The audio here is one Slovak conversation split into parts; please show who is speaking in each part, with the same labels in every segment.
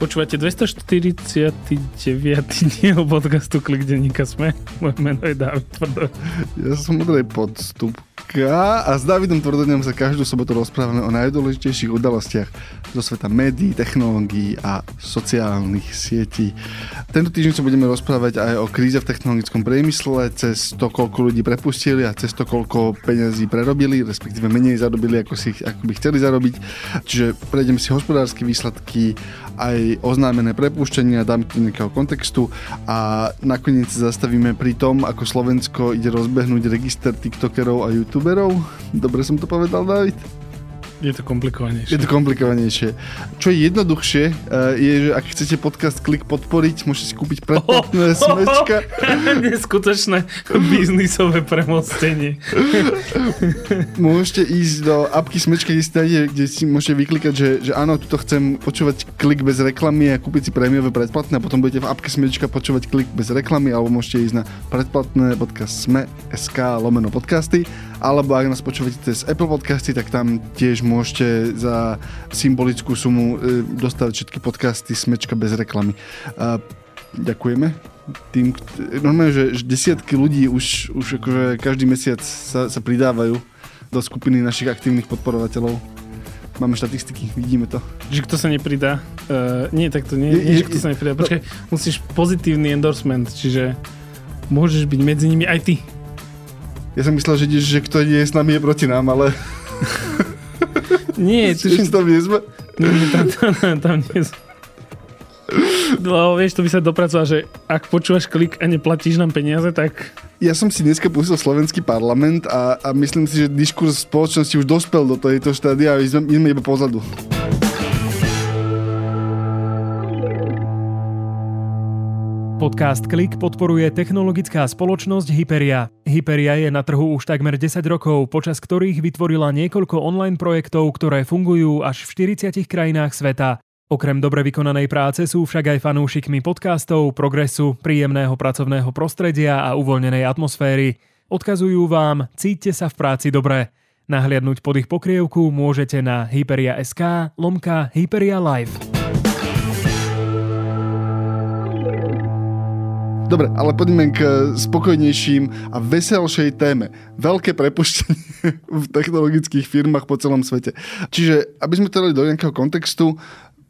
Speaker 1: Počúvate 249. diel podcastu Klik denníka Sme. Moje meno je David Tvrdo.
Speaker 2: Ja som modrej podstup a s Davidom Tvrdoňom sa každú sobotu rozprávame o najdôležitejších udalostiach zo sveta médií, technológií a sociálnych sietí. Tento týždeň sa budeme rozprávať aj o kríze v technologickom priemysle, cez to, koľko ľudí prepustili a cez to, koľko peňazí prerobili, respektíve menej zarobili, ako, si, ako by chceli zarobiť. Čiže prejdeme si hospodárske výsledky, aj oznámené prepúšťania, dáme to nejakého kontextu a nakoniec sa zastavíme pri tom, ako Slovensko ide rozbehnúť register TikTokerov a YouTuberov. Dobre som to povedal, David?
Speaker 1: Je to komplikovanejšie.
Speaker 2: Je to komplikovanejšie. Čo je jednoduchšie, eh, je, že ak chcete podcast Klik podporiť, môžete si kúpiť predplatné oh, smečka.
Speaker 1: Oh, neskutočné biznisové premostenie.
Speaker 2: môžete ísť do apky smečka, kde si, nájde, kde si môžete vyklikať, že, že áno, tuto chcem počúvať Klik bez reklamy a kúpiť si prémiové predplatné a potom budete v apke smečka počúvať Klik bez reklamy alebo môžete ísť na predplatné podcast sme.sk lomeno podcasty alebo ak nás počúvate cez Apple Podcasty, tak tam tiež môžete za symbolickú sumu e, dostať všetky podcasty Smečka bez reklamy. A ďakujeme tým, normálne, že desiatky ľudí už, už akože každý mesiac sa, sa pridávajú do skupiny našich aktívnych podporovateľov. Máme štatistiky, vidíme to.
Speaker 1: Že kto sa nepridá? Uh, nie, tak to nie, je, nie že kto sa nepridá. Počkaj, musíš pozitívny endorsement, čiže môžeš byť medzi nimi aj ty.
Speaker 2: Ja som myslel, že, že kto nie je s nami je proti nám, ale...
Speaker 1: Nie,
Speaker 2: tuším... tam nie sme?
Speaker 1: Nie, tam, tam, tam, tam nie sme. No, vieš, to by sa dopracoval, že ak počúvaš klik a neplatíš nám peniaze, tak...
Speaker 2: Ja som si dneska pustil slovenský parlament a, a myslím si, že diskurs spoločnosti už dospel do tejto štádia a my sme, my sme iba pozadu.
Speaker 3: Podcast Klik podporuje technologická spoločnosť Hyperia. Hyperia je na trhu už takmer 10 rokov, počas ktorých vytvorila niekoľko online projektov, ktoré fungujú až v 40 krajinách sveta. Okrem dobre vykonanej práce sú však aj fanúšikmi podcastov, progresu, príjemného pracovného prostredia a uvoľnenej atmosféry. Odkazujú vám, cíťte sa v práci dobre. Nahliadnúť pod ich pokrievku môžete na hyperia.sk lomka Hyperia Live.
Speaker 2: Dobre, ale poďme k spokojnejším a veselšej téme. Veľké prepuštenie v technologických firmách po celom svete. Čiže, aby sme to dali do nejakého kontextu,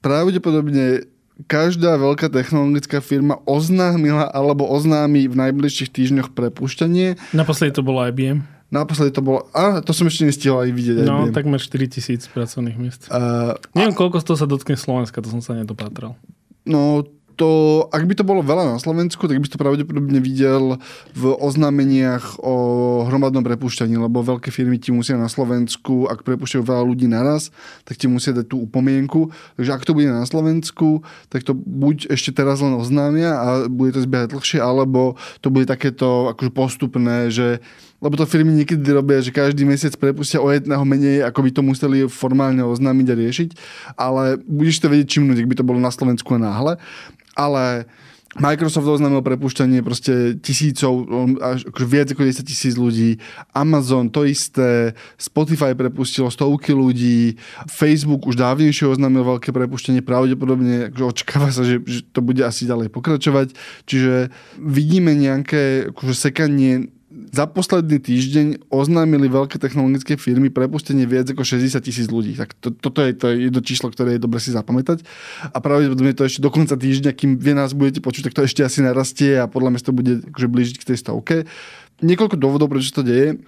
Speaker 2: pravdepodobne každá veľká technologická firma oznámila alebo oznámi v najbližších týždňoch prepušťanie.
Speaker 1: Naposledy to bolo IBM.
Speaker 2: Naposledy to bolo... A to som ešte nestihol aj vidieť.
Speaker 1: No, IBM. takmer 4000 pracovných miest. Uh, Neviem, a... koľko z toho sa dotkne Slovenska, to som sa nedopátral.
Speaker 2: No, to, ak by to bolo veľa na Slovensku, tak by to pravdepodobne videl v oznámeniach o hromadnom prepušťaní, lebo veľké firmy ti musia na Slovensku, ak prepušťajú veľa ľudí naraz, tak ti musia dať tú upomienku. Takže ak to bude na Slovensku, tak to buď ešte teraz len oznámia a bude to zbiehať dlhšie, alebo to bude takéto akože postupné, že lebo to firmy niekedy robia, že každý mesiac prepustia o jedného menej, ako by to museli formálne oznámiť a riešiť, ale budeš to vedieť čimnúť, ak by to bolo na Slovensku náhle ale Microsoft oznámil prepušťanie proste tisícov, až akože viac ako 10 tisíc ľudí. Amazon to isté, Spotify prepustilo stovky ľudí, Facebook už dávnejšie oznámil veľké prepušťanie, pravdepodobne akože očakáva sa, že, že to bude asi ďalej pokračovať. Čiže vidíme nejaké akože sekanie za posledný týždeň oznámili veľké technologické firmy prepustenie viac ako 60 tisíc ľudí. Tak to, toto je to jedno číslo, ktoré je dobre si zapamätať. A pravdepodobne to ešte do konca týždňa, kým vy nás budete počuť, tak to ešte asi narastie a podľa mňa to bude akože blížiť k tej stovke. Niekoľko dôvodov, prečo to deje.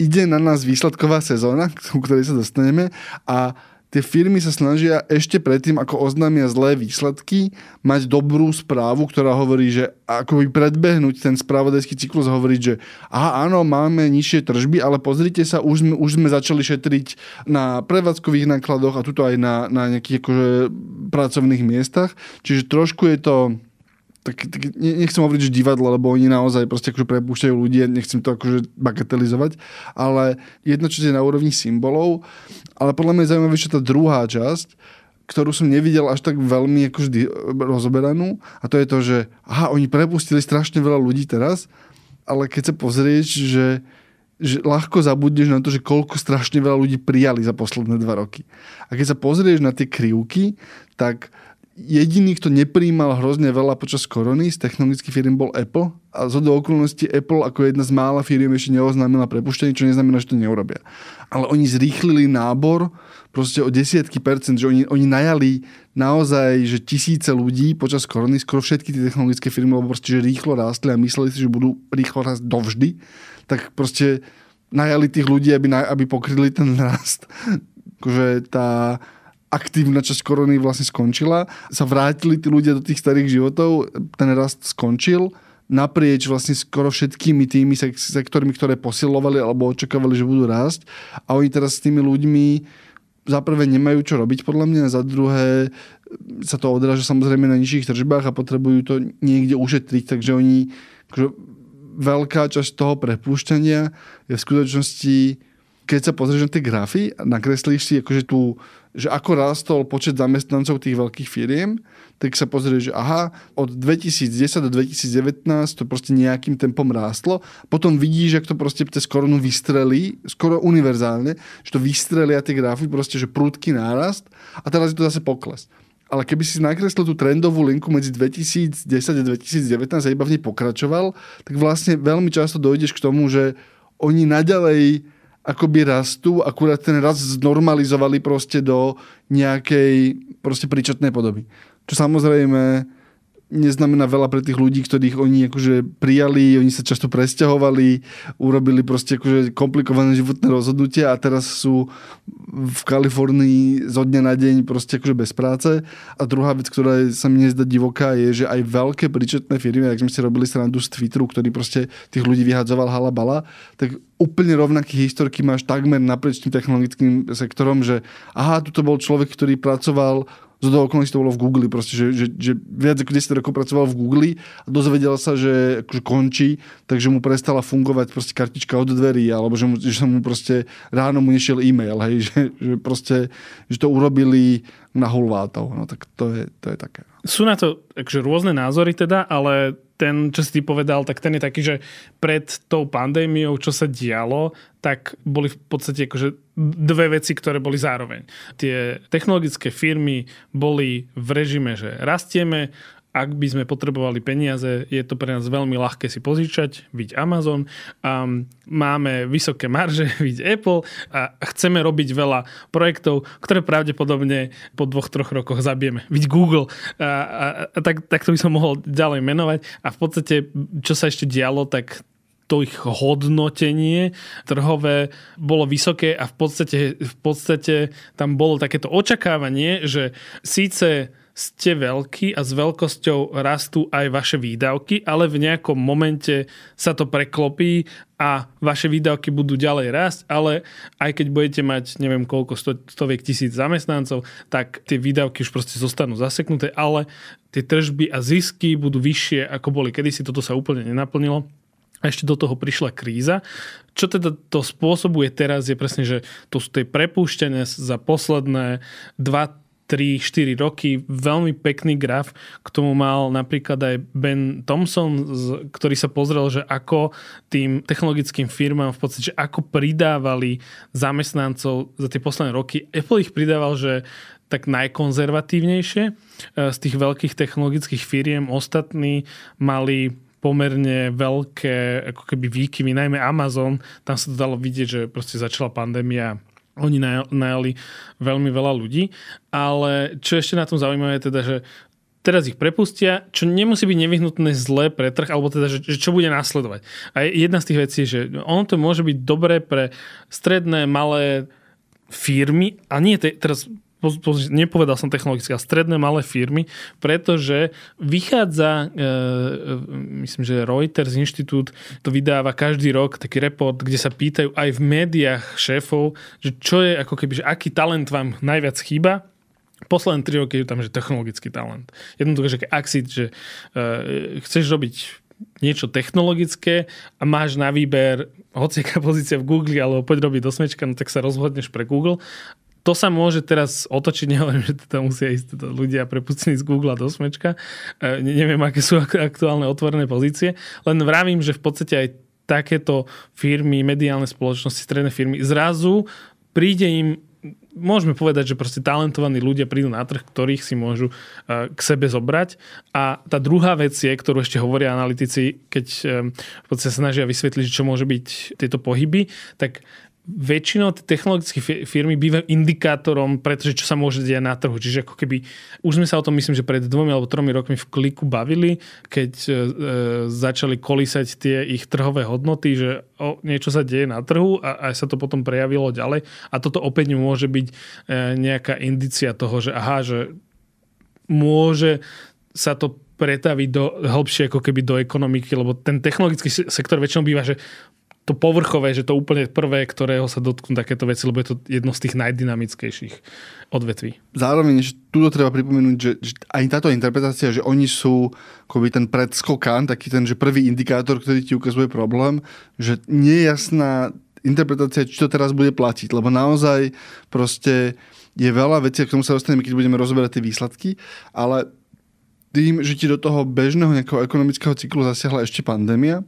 Speaker 2: Ide na nás výsledková sezóna, ku ktorej sa dostaneme a tie firmy sa snažia ešte predtým, ako oznámia zlé výsledky, mať dobrú správu, ktorá hovorí, že ako by predbehnúť ten spravodajský cyklus hovoriť, že aha, áno, máme nižšie tržby, ale pozrite sa, už sme, už sme začali šetriť na prevádzkových nákladoch a tuto aj na, na nejakých akože pracovných miestach. Čiže trošku je to tak, tak nechcem hovoriť, že divadlo, lebo oni naozaj proste akože prepúšťajú ľudí, nechcem to akože bagatelizovať, ale jedno, čo je na úrovni symbolov, ale podľa mňa je zaujímavejšia tá druhá časť, ktorú som nevidel až tak veľmi ako vždy rozoberanú a to je to, že aha, oni prepustili strašne veľa ľudí teraz, ale keď sa pozrieš, že, že ľahko zabudneš na to, že koľko strašne veľa ľudí prijali za posledné dva roky. A keď sa pozrieš na tie krivky, tak jediný, kto nepríjmal hrozne veľa počas korony z technologických firm bol Apple a zo do okolností Apple ako jedna z mála firiem ešte neoznámila prepuštenie, čo neznamená, že to neurobia. Ale oni zrýchlili nábor proste o desiatky percent, že oni, oni najali naozaj že tisíce ľudí počas korony, skoro všetky tie technologické firmy, lebo proste, že rýchlo rástli a mysleli si, že budú rýchlo rásť dovždy, tak proste najali tých ľudí, aby, aby pokryli ten rast. Akože tá, aktívna časť korony vlastne skončila, sa vrátili tí ľudia do tých starých životov, ten rast skončil, naprieč vlastne skoro všetkými tými sektormi, ktoré posilovali alebo očakávali, že budú rásť. A oni teraz s tými ľuďmi za prvé nemajú čo robiť podľa mňa, za druhé sa to odráža samozrejme na nižších tržbách a potrebujú to niekde ušetriť, takže oni akože veľká časť toho prepúšťania je v skutočnosti keď sa pozrieš na tie grafy a nakreslíš si akože tú, že ako rastol počet zamestnancov tých veľkých firiem, tak sa pozrieš, že aha, od 2010 do 2019 to proste nejakým tempom rástlo. Potom vidíš, že to proste cez koronu vystrelí, skoro univerzálne, že to vystrelia tie grafy, proste, že prúdky nárast a teraz je to zase pokles. Ale keby si nakreslil tú trendovú linku medzi 2010 a 2019 a iba v nej pokračoval, tak vlastne veľmi často dojdeš k tomu, že oni naďalej akoby rastú, akurát ten rast znormalizovali proste do nejakej proste príčetnej podoby. Čo samozrejme neznamená veľa pre tých ľudí, ktorých oni akože prijali, oni sa často presťahovali, urobili proste akože komplikované životné rozhodnutia a teraz sú v Kalifornii zo dňa na deň proste akože bez práce. A druhá vec, ktorá sa mi nezdá divoká, je, že aj veľké príčetné firmy, ak sme si robili srandu z Twitteru, ktorý proste tých ľudí vyhadzoval halabala, tak úplne rovnaký historky máš takmer naprieč tým technologickým sektorom, že aha, tu bol človek, ktorý pracoval z toho okolností to bolo v Google, proste, že, že, že viac ako 10 rokov pracoval v Google a dozvedel sa, že akože končí, takže mu prestala fungovať proste kartička od dverí, alebo že, mu, že sa mu proste ráno mu nešiel e-mail, hej, že, že proste, že to urobili na hulvátov, no tak to je, to je také.
Speaker 1: Sú na to akože rôzne názory teda, ale ten, čo si ty povedal, tak ten je taký, že pred tou pandémiou, čo sa dialo, tak boli v podstate akože dve veci, ktoré boli zároveň. Tie technologické firmy boli v režime, že rastieme, ak by sme potrebovali peniaze, je to pre nás veľmi ľahké si požičať, byť Amazon, um, máme vysoké marže, byť Apple a chceme robiť veľa projektov, ktoré pravdepodobne po dvoch, troch rokoch zabijeme. Byť Google. A, a, a tak, tak to by som mohol ďalej menovať. A v podstate, čo sa ešte dialo, tak to ich hodnotenie trhové bolo vysoké a v podstate, v podstate tam bolo takéto očakávanie, že síce ste veľkí a s veľkosťou rastú aj vaše výdavky, ale v nejakom momente sa to preklopí a vaše výdavky budú ďalej rásť, ale aj keď budete mať neviem koľko sto, stoviek tisíc zamestnancov, tak tie výdavky už proste zostanú zaseknuté, ale tie tržby a zisky budú vyššie ako boli kedysi, toto sa úplne nenaplnilo. A ešte do toho prišla kríza. Čo teda to spôsobuje teraz je presne, že to sú tie prepúšťania za posledné 2 3-4 roky. Veľmi pekný graf. K tomu mal napríklad aj Ben Thompson, ktorý sa pozrel, že ako tým technologickým firmám v podstate, že ako pridávali zamestnancov za tie posledné roky. Apple ich pridával, že tak najkonzervatívnejšie e, z tých veľkých technologických firiem. Ostatní mali pomerne veľké ako keby výkyvy, najmä Amazon, tam sa to dalo vidieť, že proste začala pandémia oni najali veľmi veľa ľudí, ale čo ešte na tom zaujímavé je teda, že teraz ich prepustia, čo nemusí byť nevyhnutné zlé pre trh, alebo teda, že, že čo bude následovať. A jedna z tých vecí je, že ono to môže byť dobré pre stredné, malé firmy, a nie te, teraz nepovedal som technologické, a stredné malé firmy, pretože vychádza, e, e, myslím, že Reuters inštitút to vydáva každý rok taký report, kde sa pýtajú aj v médiách šéfov, že čo je ako keby, že aký talent vám najviac chýba posledné tri roky je tam, že technologický talent. Jednoducho, že ak si, že uh, chceš robiť niečo technologické a máš na výber hociaká pozícia v Google alebo poď robiť do smečka, no tak sa rozhodneš pre Google to sa môže teraz otočiť, nehovorím, že teda musia ísť teda ľudia prepustení z Google do smečka. E, neviem, aké sú aktuálne otvorené pozície, len vravím, že v podstate aj takéto firmy, mediálne spoločnosti, stredné firmy, zrazu príde im môžeme povedať, že proste talentovaní ľudia prídu na trh, ktorých si môžu uh, k sebe zobrať. A tá druhá vec je, ktorú ešte hovoria analytici, keď um, v podstate snažia vysvetliť, čo môže byť tieto pohyby, tak väčšinou tie technologické firmy bývajú indikátorom, pretože čo sa môže diať na trhu. Čiže ako keby, už sme sa o tom myslím, že pred dvomi alebo tromi rokmi v kliku bavili, keď e, e, začali kolísať tie ich trhové hodnoty, že o, niečo sa deje na trhu a aj sa to potom prejavilo ďalej. A toto opäť môže byť e, nejaká indicia toho, že aha, že môže sa to pretaviť do, hĺbšie ako keby do ekonomiky, lebo ten technologický sektor väčšinou býva, že to povrchové, že to úplne prvé, ktorého sa dotknú takéto veci, lebo je to jedno z tých najdynamickejších odvetví.
Speaker 2: Zároveň, že tu treba pripomenúť, že, že aj táto interpretácia, že oni sú akoby ten predskokan, taký ten, že prvý indikátor, ktorý ti ukazuje problém, že nie je jasná interpretácia, či to teraz bude platiť, lebo naozaj proste je veľa vecí, k tomu sa dostaneme, keď budeme rozoberať tie výsledky, ale tým, že ti do toho bežného nejakého ekonomického cyklu zasiahla ešte pandémia,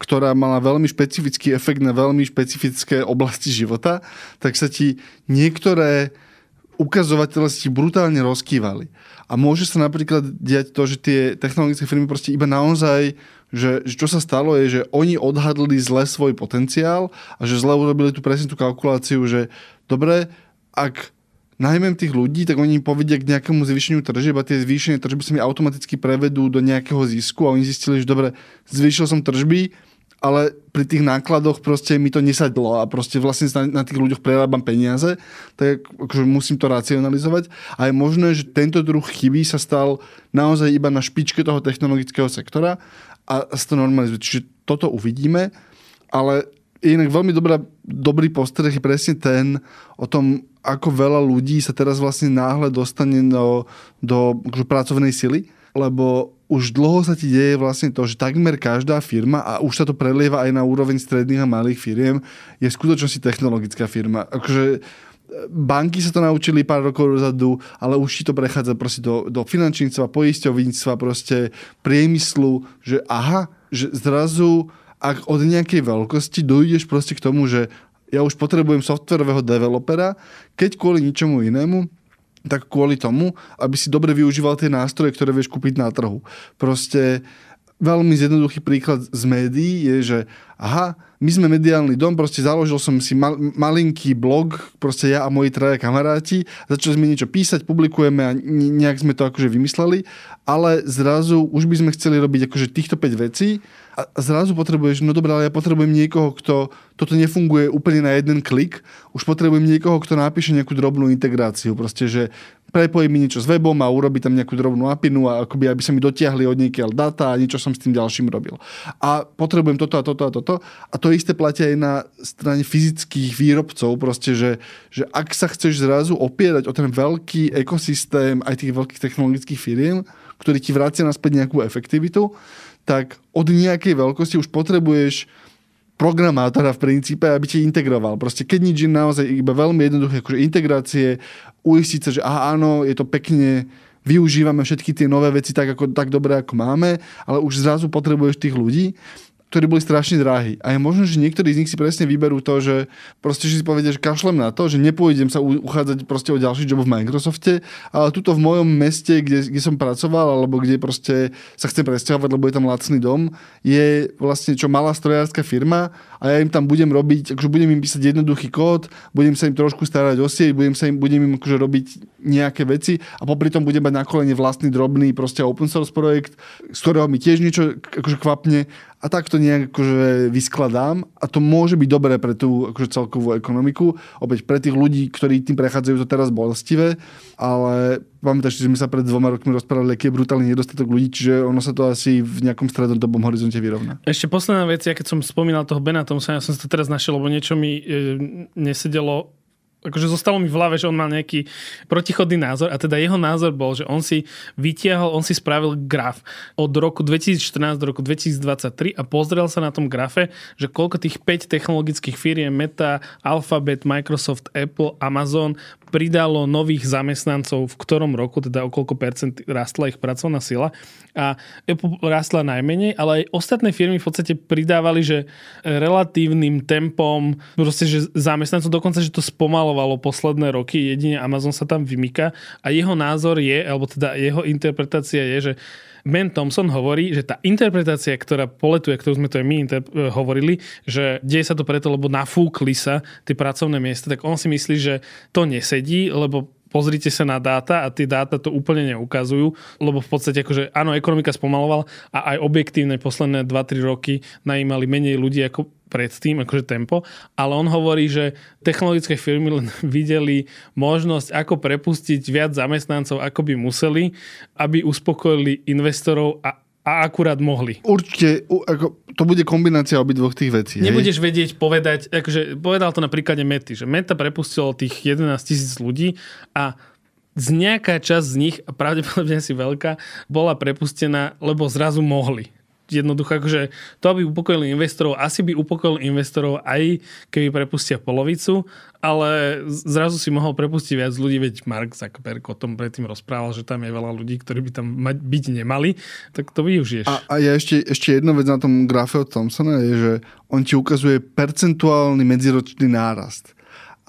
Speaker 2: ktorá mala veľmi špecifický efekt na veľmi špecifické oblasti života, tak sa ti niektoré ukazovatele si brutálne rozkývali. A môže sa napríklad diať to, že tie technologické firmy proste iba naozaj, že, že čo sa stalo je, že oni odhadli zle svoj potenciál a že zle urobili tú presne tú kalkuláciu, že dobre, ak najmä tých ľudí, tak oni povedia k nejakému zvýšeniu tržieb a tie zvýšenie tržby sa mi automaticky prevedú do nejakého zisku a oni zistili, že dobre, zvýšil som tržby, ale pri tých nákladoch proste mi to nesadlo a proste vlastne na, na tých ľuďoch prerábam peniaze, tak akože musím to racionalizovať. A je možné, že tento druh chyby sa stal naozaj iba na špičke toho technologického sektora a sa to normalizuje. Čiže toto uvidíme, ale inak veľmi dobrá, dobrý postreh je presne ten o tom, ako veľa ľudí sa teraz vlastne náhle dostane do, do akože pracovnej sily, lebo už dlho sa ti deje vlastne to, že takmer každá firma, a už sa to prelieva aj na úroveň stredných a malých firiem, je v skutočnosti technologická firma. Akože e, banky sa to naučili pár rokov dozadu, ale už ti to prechádza proste do, do finančníctva, poisťovníctva, proste priemyslu, že aha, že zrazu ak od nejakej veľkosti dojdeš proste k tomu, že ja už potrebujem softwarového developera, keď kvôli ničomu inému tak kvôli tomu, aby si dobre využíval tie nástroje, ktoré vieš kúpiť na trhu. Proste veľmi zjednoduchý príklad z médií je, že aha, my sme mediálny dom, proste založil som si mal, malinký blog, proste ja a moji traja kamaráti, začali sme niečo písať, publikujeme a nejak sme to akože vymysleli, ale zrazu už by sme chceli robiť akože týchto 5 vecí a zrazu potrebuješ, no dobré, ale ja potrebujem niekoho, kto toto nefunguje úplne na jeden klik, už potrebujem niekoho, kto napíše nejakú drobnú integráciu, proste, že prepojí mi niečo s webom a urobí tam nejakú drobnú apinu a akoby, aby sa mi dotiahli od niekiaľ data a niečo som s tým ďalším robil. A potrebujem toto a toto a toto. A to isté platia aj na strane fyzických výrobcov, proste, že, že ak sa chceš zrazu opierať o ten veľký ekosystém aj tých veľkých technologických firiem, ktorý ti vracia naspäť nejakú efektivitu, tak od nejakej veľkosti už potrebuješ programátora v princípe, aby ti integroval. Proste keď nič naozaj iba veľmi jednoduché akože integrácie, uistiť sa, že aha, áno, je to pekne, využívame všetky tie nové veci tak, ako, tak dobre, ako máme, ale už zrazu potrebuješ tých ľudí ktorí boli strašne drahí. A je možno, že niektorí z nich si presne vyberú to, že proste že si povedia, že kašlem na to, že nepôjdem sa uchádzať proste o ďalší job v Microsofte, ale tuto v mojom meste, kde, kde som pracoval, alebo kde proste sa chcem presťahovať, lebo je tam lacný dom, je vlastne čo malá strojárska firma a ja im tam budem robiť, akože budem im písať jednoduchý kód, budem sa im trošku starať o sieť, budem, sa im, budem im akože robiť nejaké veci a popri tom budem mať na kolene vlastný drobný proste open source projekt, z ktorého mi tiež niečo akože kvapne a tak to nejak akože vyskladám a to môže byť dobré pre tú akože celkovú ekonomiku. Opäť pre tých ľudí, ktorí tým prechádzajú to teraz bolestivé, ale pamätáš, že sme sa pred dvoma rokmi rozprávali, aký je brutálny nedostatok ľudí, čiže ono sa to asi v nejakom strednodobom horizonte vyrovná.
Speaker 1: Ešte posledná vec, ja keď som spomínal toho Bena Tomsa, ja som sa to teraz našiel, lebo niečo mi e, nesedelo akože zostalo mi v hlave, že on mal nejaký protichodný názor a teda jeho názor bol, že on si vytiahol, on si spravil graf od roku 2014 do roku 2023 a pozrel sa na tom grafe, že koľko tých 5 technologických firiem Meta, Alphabet, Microsoft, Apple, Amazon pridalo nových zamestnancov v ktorom roku, teda o percent rastla ich pracovná sila. A Apple rastla najmenej, ale aj ostatné firmy v podstate pridávali, že relatívnym tempom, proste, že zamestnancov dokonca, že to spomalovalo posledné roky, jedine Amazon sa tam vymýka a jeho názor je, alebo teda jeho interpretácia je, že Ben Thompson hovorí, že tá interpretácia, ktorá poletuje, ktorú sme to aj my inter- hovorili, že deje sa to preto, lebo nafúkli sa tie pracovné miesta, tak on si myslí, že to nesedí, lebo pozrite sa na dáta a tie dáta to úplne neukazujú, lebo v podstate akože áno, ekonomika spomalovala a aj objektívne posledné 2-3 roky najímali menej ľudí ako predtým, akože tempo, ale on hovorí, že technologické firmy len videli možnosť, ako prepustiť viac zamestnancov, ako by museli, aby uspokojili investorov a a akurát mohli.
Speaker 2: Určite, ako, to bude kombinácia obidvoch tých vecí.
Speaker 1: Nebudeš
Speaker 2: hej?
Speaker 1: vedieť povedať, akože povedal to na príklade Mety, že Meta prepustilo tých 11 tisíc ľudí a z nejaká časť z nich, a pravdepodobne si veľká, bola prepustená, lebo zrazu mohli jednoducho, akože to, aby upokojili investorov, asi by upokojil investorov aj keby prepustia polovicu, ale zrazu si mohol prepustiť viac ľudí, veď Mark Zuckerberg o tom predtým rozprával, že tam je veľa ľudí, ktorí by tam mať, byť nemali, tak to využiješ.
Speaker 2: A, a ja ešte, ešte jedna vec na tom grafe od Thompsona je, že on ti ukazuje percentuálny medziročný nárast.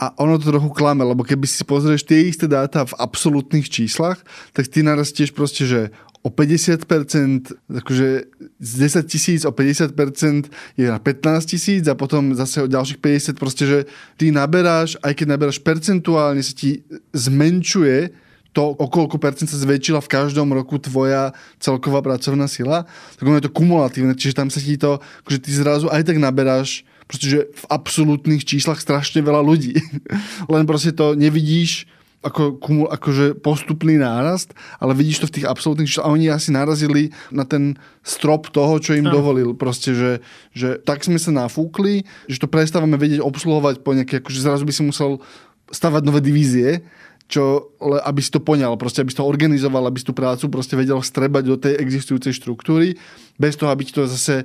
Speaker 2: A ono to trochu klame, lebo keby si pozrieš tie isté dáta v absolútnych číslach, tak ty narastieš proste, že o 50%, akože z 10 tisíc o 50% je na 15 tisíc a potom zase o ďalších 50 proste, že ty naberáš, aj keď naberáš percentuálne, sa ti zmenšuje to, o koľko percent sa zväčšila v každom roku tvoja celková pracovná sila, tak ono je to kumulatívne, čiže tam sa ti to, že ty zrazu aj tak naberáš pretože v absolútnych číslach strašne veľa ľudí. Len proste to nevidíš ako, akože postupný nárast, ale vidíš to v tých absolútnych číslach a oni asi narazili na ten strop toho, čo im no. dovolil. Proste, že, že tak sme sa nafúkli, že to prestávame vedieť obsluhovať po nejaké, akože zrazu by si musel stavať nové divízie, čo, aby si to poňal, proste, aby si to organizoval, aby si tú prácu proste vedel strebať do tej existujúcej štruktúry, bez toho, aby ti to zase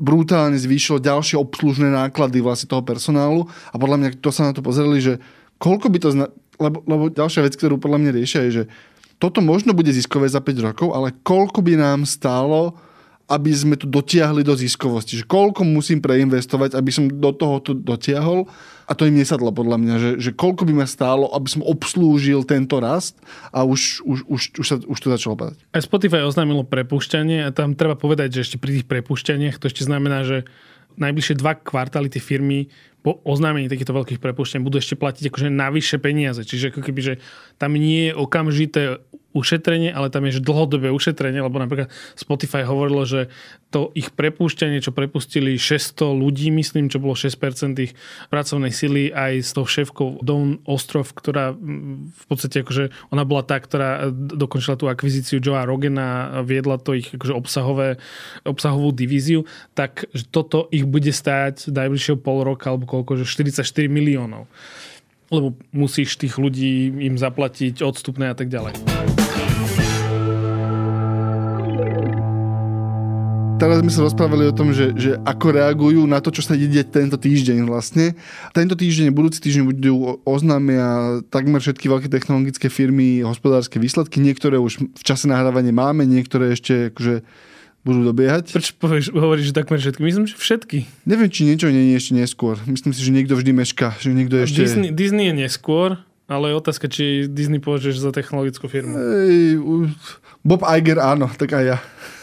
Speaker 2: brutálne zvýšilo ďalšie obslužné náklady vlastne toho personálu a podľa mňa to sa na to pozreli, že koľko by to zna- lebo, lebo ďalšia vec, ktorú podľa mňa riešia, je, že toto možno bude ziskové za 5 rokov, ale koľko by nám stálo, aby sme to dotiahli do ziskovosti. Že koľko musím preinvestovať, aby som do toho to dotiahol. A to im nesadlo podľa mňa, že, že koľko by ma stálo, aby som obslúžil tento rast a už, už, už, už, sa, už to začalo padať.
Speaker 1: Aj Spotify oznámilo prepušťanie a tam treba povedať, že ešte pri tých prepušťaniach to ešte znamená, že najbližšie dva kvartály tie firmy po oznámení takýchto veľkých prepuštení budú ešte platiť akože navyše peniaze. Čiže ako keby, že tam nie je okamžité ušetrenie, ale tam je že dlhodobé ušetrenie, lebo napríklad Spotify hovorilo, že to ich prepúšťanie, čo prepustili 600 ľudí, myslím, čo bolo 6% ich pracovnej sily, aj s tou šéfkou Dawn Ostrov, ktorá v podstate akože ona bola tá, ktorá dokončila tú akvizíciu Joea Rogena, viedla to ich akože obsahové, obsahovú divíziu, tak toto ich bude stáť najbližšieho pol roka alebo koľko, že 44 miliónov lebo musíš tých ľudí im zaplatiť odstupné a tak ďalej.
Speaker 2: teraz sme sa rozprávali o tom, že, že ako reagujú na to, čo sa ide tento týždeň vlastne. Tento týždeň, budúci týždeň budú oznámia takmer všetky veľké technologické firmy hospodárske výsledky. Niektoré už v čase nahrávania máme, niektoré ešte akože budú dobiehať.
Speaker 1: Prečo povieš, hovoríš, že takmer všetky? Myslím, že všetky.
Speaker 2: Neviem, či niečo nie je ešte neskôr. Myslím si, že niekto vždy meška. Že niekto ešte...
Speaker 1: Disney, Disney je neskôr, ale je otázka, či Disney považuješ za technologickú firmu.
Speaker 2: Ej, Bob Iger áno, tak aj ja.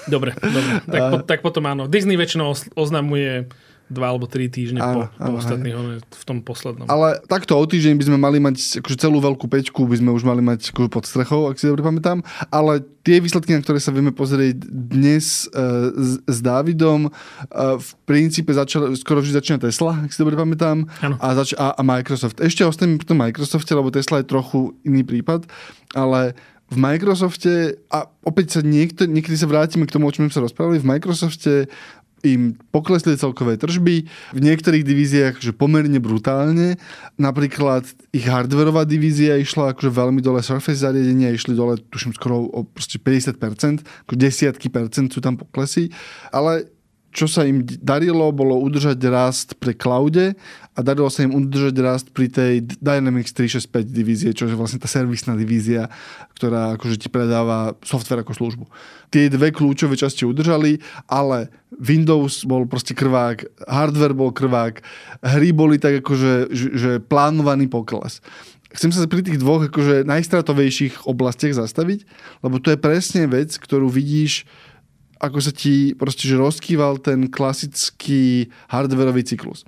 Speaker 1: Dobre, dobre. Tak, po, tak potom áno. Disney väčšinou oznamuje dva alebo tri týždne áno, po, po áno, ostatných, v tom poslednom.
Speaker 2: Ale takto o týždeň by sme mali mať akože celú veľkú peťku, by sme už mali mať akože pod strechou, ak si dobre pamätám. Ale tie výsledky, na ktoré sa vieme pozrieť dnes uh, s, s Dávidom, uh, v princípe začal, skoro vždy začína Tesla, ak si dobre pamätám, a, zač- a, a Microsoft. Ešte ostanem pri tom Microsofte, lebo Tesla je trochu iný prípad, ale v Microsofte, a opäť sa niekto, niekedy sa vrátime k tomu, o čom sme sa rozprávali, v Microsofte im poklesli celkové tržby, v niektorých divíziách že pomerne brutálne. Napríklad ich hardwareová divízia išla akože veľmi dole, Surface zariadenia išli dole, tuším skoro o proste 50%, ako desiatky percent sú tam poklesy. Ale čo sa im darilo, bolo udržať rast pre cloude a darilo sa im udržať rast pri tej Dynamics 365 divízie, čo je vlastne tá servisná divízia, ktorá akože ti predáva software ako službu. Tie dve kľúčové časti udržali, ale Windows bol proste krvák, hardware bol krvák, hry boli tak akože že plánovaný pokles chcem sa pri tých dvoch akože najstratovejších oblastiach zastaviť, lebo to je presne vec, ktorú vidíš ako sa ti proste že rozkýval ten klasický hardwareový cyklus.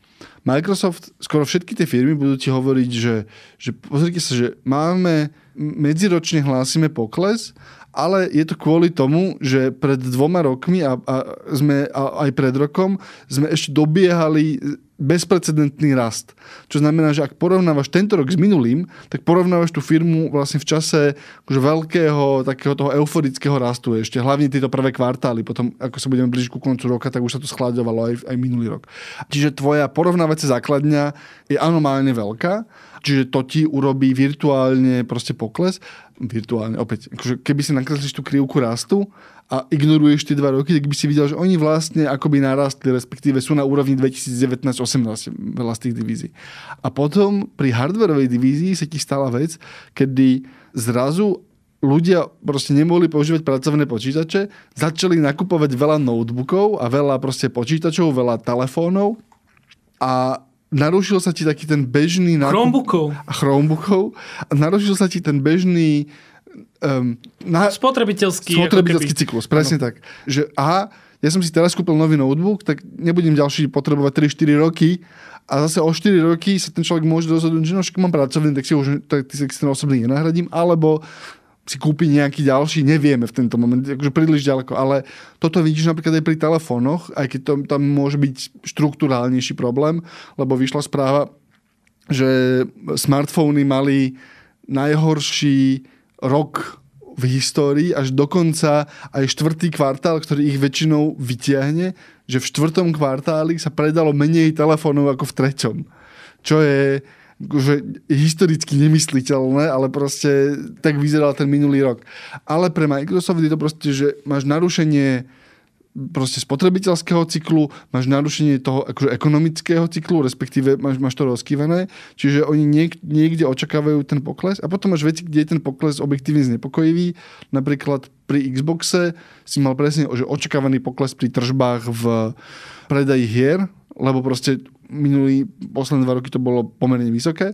Speaker 2: Microsoft, skoro všetky tie firmy budú ti hovoriť, že, že pozrite sa, že máme, medziročne hlásime pokles, ale je to kvôli tomu, že pred dvoma rokmi a, a sme a aj pred rokom sme ešte dobiehali bezprecedentný rast. Čo znamená, že ak porovnávaš tento rok s minulým, tak porovnávaš tú firmu vlastne v čase akože veľkého takého toho euforického rastu ešte. Hlavne tieto prvé kvartály. Potom, ako sa budeme blížiť ku koncu roka, tak už sa to schláďovalo aj, aj minulý rok. Čiže tvoja porovnávacia základňa je anomálne veľká. Čiže to ti urobí virtuálne proste pokles. Virtuálne, opäť. Akože keby si nakreslíš tú krivku rastu a ignoruješ tie dva roky, tak by si videl, že oni vlastne akoby narastli, respektíve sú na úrovni 2019-18 veľa z tých divízií. A potom pri hardwareovej divízii sa ti stala vec, kedy zrazu ľudia proste nemohli používať pracovné počítače, začali nakupovať veľa notebookov a veľa proste počítačov, veľa telefónov a narušil sa ti taký ten bežný...
Speaker 1: Nákup... Chromebookov.
Speaker 2: A Chromebookov. A narušil sa ti ten bežný
Speaker 1: um, na, spotrebiteľský,
Speaker 2: spotrebiteľský cyklus, presne ano. tak. Že aha, ja som si teraz kúpil nový notebook, tak nebudem ďalší potrebovať 3-4 roky a zase o 4 roky sa ten človek môže rozhodnúť, že no, mám pracovný, tak si už tak, si ten osobný nenahradím, alebo si kúpi nejaký ďalší, nevieme v tento moment, akože príliš ďaleko, ale toto vidíš napríklad aj pri telefónoch, aj keď to, tam môže byť štruktúrálnejší problém, lebo vyšla správa, že smartfóny mali najhorší rok v histórii, až dokonca aj štvrtý kvartál, ktorý ich väčšinou vytiahne, že v štvrtom kvartáli sa predalo menej telefónov ako v treťom. Čo je že historicky nemysliteľné, ale proste tak vyzeral ten minulý rok. Ale pre Microsoft je to proste, že máš narušenie proste spotrebiteľského cyklu, máš narušenie toho akože ekonomického cyklu, respektíve máš, máš to rozkývané, čiže oni niek, niekde očakávajú ten pokles a potom máš veci, kde je ten pokles objektívne znepokojivý. Napríklad pri Xboxe si mal presne že očakávaný pokles pri tržbách v predaji hier, lebo proste minulý, posledné dva roky to bolo pomerne vysoké,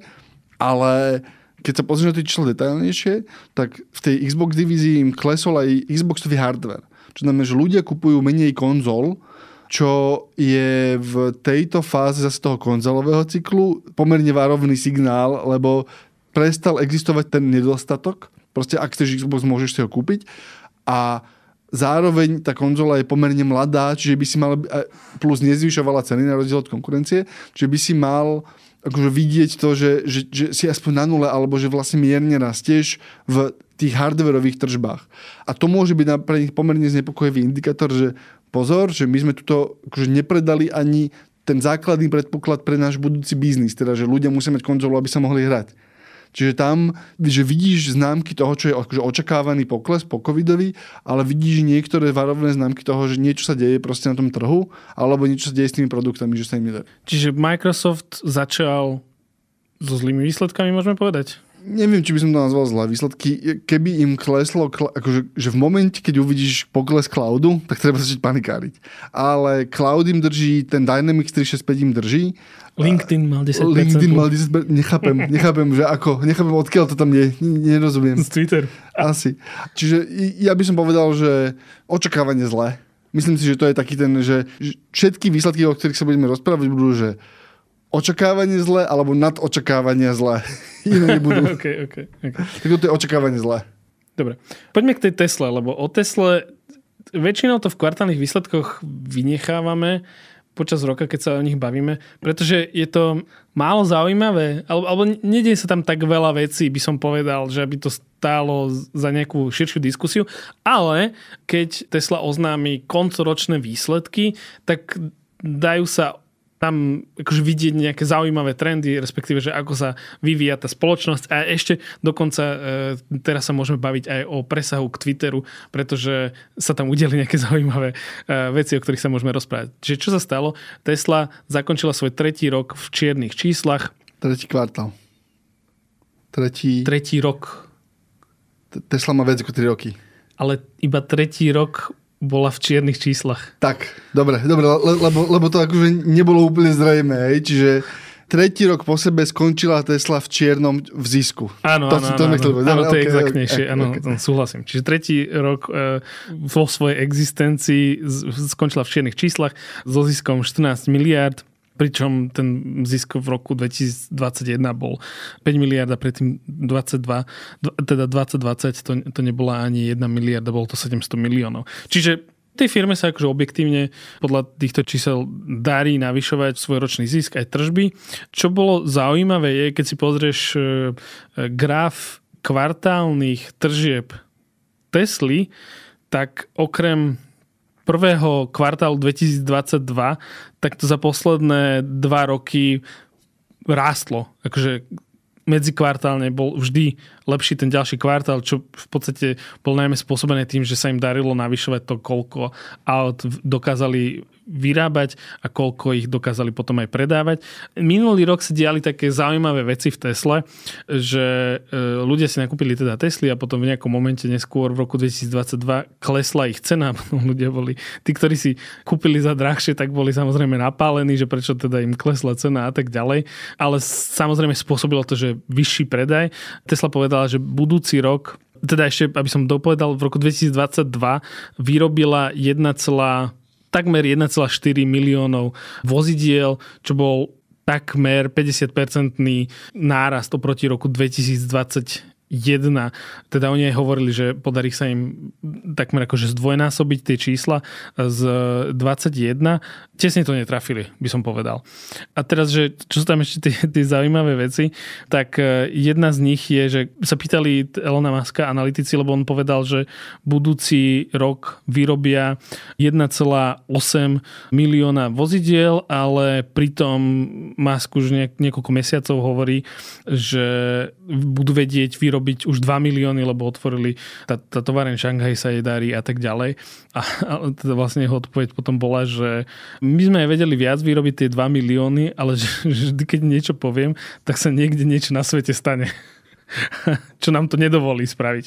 Speaker 2: ale keď sa pozrieš na tie čísla detailnejšie, tak v tej Xbox divízii im klesol aj Xboxový hardware. Čo znamená, že ľudia kupujú menej konzol, čo je v tejto fáze zase toho konzolového cyklu pomerne varovný signál, lebo prestal existovať ten nedostatok. Proste ak chceš Xbox, môžeš si ho kúpiť. A zároveň tá konzola je pomerne mladá, čiže by si mal, plus nezvyšovala ceny na rozdiel od konkurencie, čiže by si mal akože vidieť to, že, že, že si aspoň na nule, alebo že vlastne mierne rastieš v tých hardwareových tržbách. A to môže byť pre nich pomerne znepokojivý indikátor, že pozor, že my sme tuto akože nepredali ani ten základný predpoklad pre náš budúci biznis, teda že ľudia musia mať konzolu, aby sa mohli hrať. Čiže tam, že vidíš známky toho, čo je akože očakávaný pokles po covidový, ale vidíš niektoré varovné známky toho, že niečo sa deje proste na tom trhu, alebo niečo sa deje s tými produktami, že sa im nedá.
Speaker 1: Čiže Microsoft začal so zlými výsledkami, môžeme povedať?
Speaker 2: Neviem, či by som to nazval zlé výsledky. Keby im kleslo, akože, že v momente, keď uvidíš pokles cloudu, tak treba začať panikáriť. Ale cloud im drží, ten Dynamics 365 im drží.
Speaker 1: LinkedIn mal 10%.
Speaker 2: LinkedIn mal 10%. Nechápem, nechápem, že ako, nechápem, odkiaľ to tam je. Nerozumiem.
Speaker 1: Z Twitter.
Speaker 2: Asi. Čiže ja by som povedal, že očakávanie zlé. Myslím si, že to je taký ten, že všetky výsledky, o ktorých sa budeme rozprávať, budú, že očakávanie zlé alebo nad očakávania zlé. Iné nebudú.
Speaker 1: okay, okay, okay.
Speaker 2: Tak to je očakávanie zlé.
Speaker 1: Dobre. Poďme k tej Tesle, lebo o Tesle väčšinou to v kvartálnych výsledkoch vynechávame počas roka, keď sa o nich bavíme, pretože je to málo zaujímavé, alebo, alebo nedieje sa tam tak veľa vecí, by som povedal, že by to stálo za nejakú širšiu diskusiu, ale keď Tesla oznámi koncoročné výsledky, tak dajú sa tam akože vidieť nejaké zaujímavé trendy, respektíve, že ako sa vyvíja tá spoločnosť a ešte dokonca e, teraz sa môžeme baviť aj o presahu k Twitteru, pretože sa tam udeli nejaké zaujímavé e, veci, o ktorých sa môžeme rozprávať. Čiže čo sa stalo? Tesla zakončila svoj tretí rok v čiernych číslach.
Speaker 2: Tretí kvartál. Tretí...
Speaker 1: Tretí rok.
Speaker 2: Tesla má viac ako 3 roky.
Speaker 1: Ale iba tretí rok bola v čiernych číslach.
Speaker 2: Tak, dobre, dobre, lebo, lebo to akože nebolo úplne zrejme, hej, čiže tretí rok po sebe skončila Tesla v čiernom v zisku.
Speaker 1: Áno,
Speaker 2: to,
Speaker 1: áno,
Speaker 2: to,
Speaker 1: áno,
Speaker 2: áno,
Speaker 1: áno, áno, to je
Speaker 2: okay,
Speaker 1: exaktnejšie,
Speaker 2: okay,
Speaker 1: áno,
Speaker 2: okay.
Speaker 1: súhlasím. Čiže tretí rok e, vo svojej existencii skončila v čiernych číslach so ziskom 14 miliard pričom ten zisk v roku 2021 bol 5 miliard a predtým 22, teda 2020 to, to nebola ani 1 miliarda, bolo to 700 miliónov. Čiže tej firme sa akože objektívne podľa týchto čísel darí navyšovať svoj ročný zisk aj tržby. Čo bolo zaujímavé je, keď si pozrieš e, graf kvartálnych tržieb Tesly, tak okrem prvého kvartálu 2022, tak to za posledné dva roky rástlo. Akože medzikvartálne bol vždy lepší ten ďalší kvartál, čo v podstate bol najmä spôsobené tým, že sa im darilo navyšovať to, koľko aut dokázali vyrábať a koľko ich dokázali potom aj predávať. Minulý rok sa diali také zaujímavé veci v Tesle, že e, ľudia si nakúpili teda Tesly a potom v nejakom momente neskôr v roku 2022 klesla ich cena. ľudia boli, tí, ktorí si kúpili za drahšie, tak boli samozrejme napálení, že prečo teda im klesla cena a tak ďalej. Ale samozrejme spôsobilo to, že vyšší predaj. Tesla povedala, že budúci rok teda ešte, aby som dopovedal, v roku 2022 vyrobila 1, takmer 1,4 miliónov vozidiel, čo bol takmer 50-percentný nárast oproti roku 2020 jedna. Teda oni aj hovorili, že podarí sa im takmer akože zdvojnásobiť tie čísla z 21. Tesne to netrafili, by som povedal. A teraz, že čo sú tam ešte tie, tie zaujímavé veci, tak e, jedna z nich je, že sa pýtali Elona Muska analytici, lebo on povedal, že budúci rok vyrobia 1,8 milióna vozidiel, ale pritom Musk už niekoľko mesiacov hovorí, že budú vedieť vyrobiť vyrobiť už 2 milióny, lebo otvorili tá, tá továreň Šanghaj sa jej darí a tak ďalej. A, a teda vlastne jeho odpoveď potom bola, že my sme aj vedeli viac vyrobiť tie 2 milióny, ale že, že vždy, keď niečo poviem, tak sa niekde niečo na svete stane čo nám to nedovolí spraviť.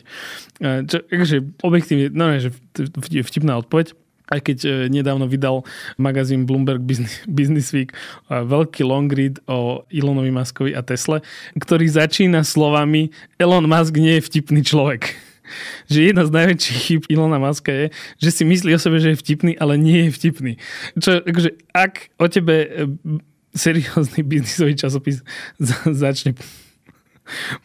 Speaker 1: Čo, akože objektívne, no že vtipná odpoveď aj keď e, nedávno vydal magazín Bloomberg Business, Week e, veľký long read o Elonovi Muskovi a Tesle, ktorý začína slovami Elon Musk nie je vtipný človek. Že jedna z najväčších chyb Ilona Muska je, že si myslí o sebe, že je vtipný, ale nie je vtipný. Čo, akože, ak o tebe e, seriózny biznisový časopis začne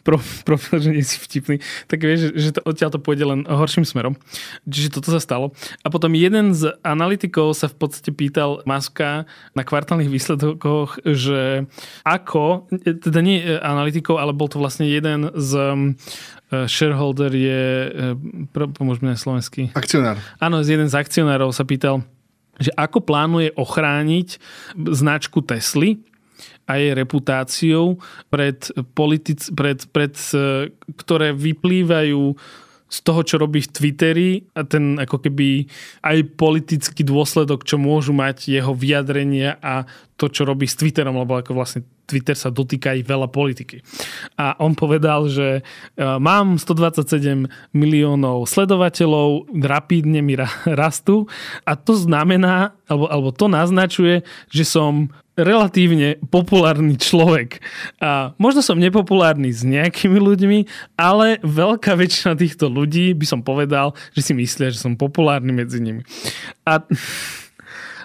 Speaker 1: pro, profil, že nie si vtipný, tak vieš, že to, odtiaľ to pôjde len horším smerom. Čiže toto sa stalo. A potom jeden z analytikov sa v podstate pýtal Maska na kvartálnych výsledkoch, že ako, teda nie analytikov, ale bol to vlastne jeden z e, shareholder je, e, pomôžme na slovensky.
Speaker 2: Akcionár.
Speaker 1: Áno, jeden z akcionárov sa pýtal, že ako plánuje ochrániť značku Tesly, a jej reputáciou, pred politic, pred, pred, e, ktoré vyplývajú z toho, čo robí v Twitteri a ten ako keby aj politický dôsledok, čo môžu mať jeho vyjadrenia a to, čo robí s Twitterom, lebo ako vlastne Twitter sa dotýka aj veľa politiky. A on povedal, že e, mám 127 miliónov sledovateľov, rapídne mi rastú a to znamená, alebo, alebo to naznačuje, že som relatívne populárny človek. A možno som nepopulárny s nejakými ľuďmi, ale veľká väčšina týchto ľudí by som povedal, že si myslia, že som populárny medzi nimi. A,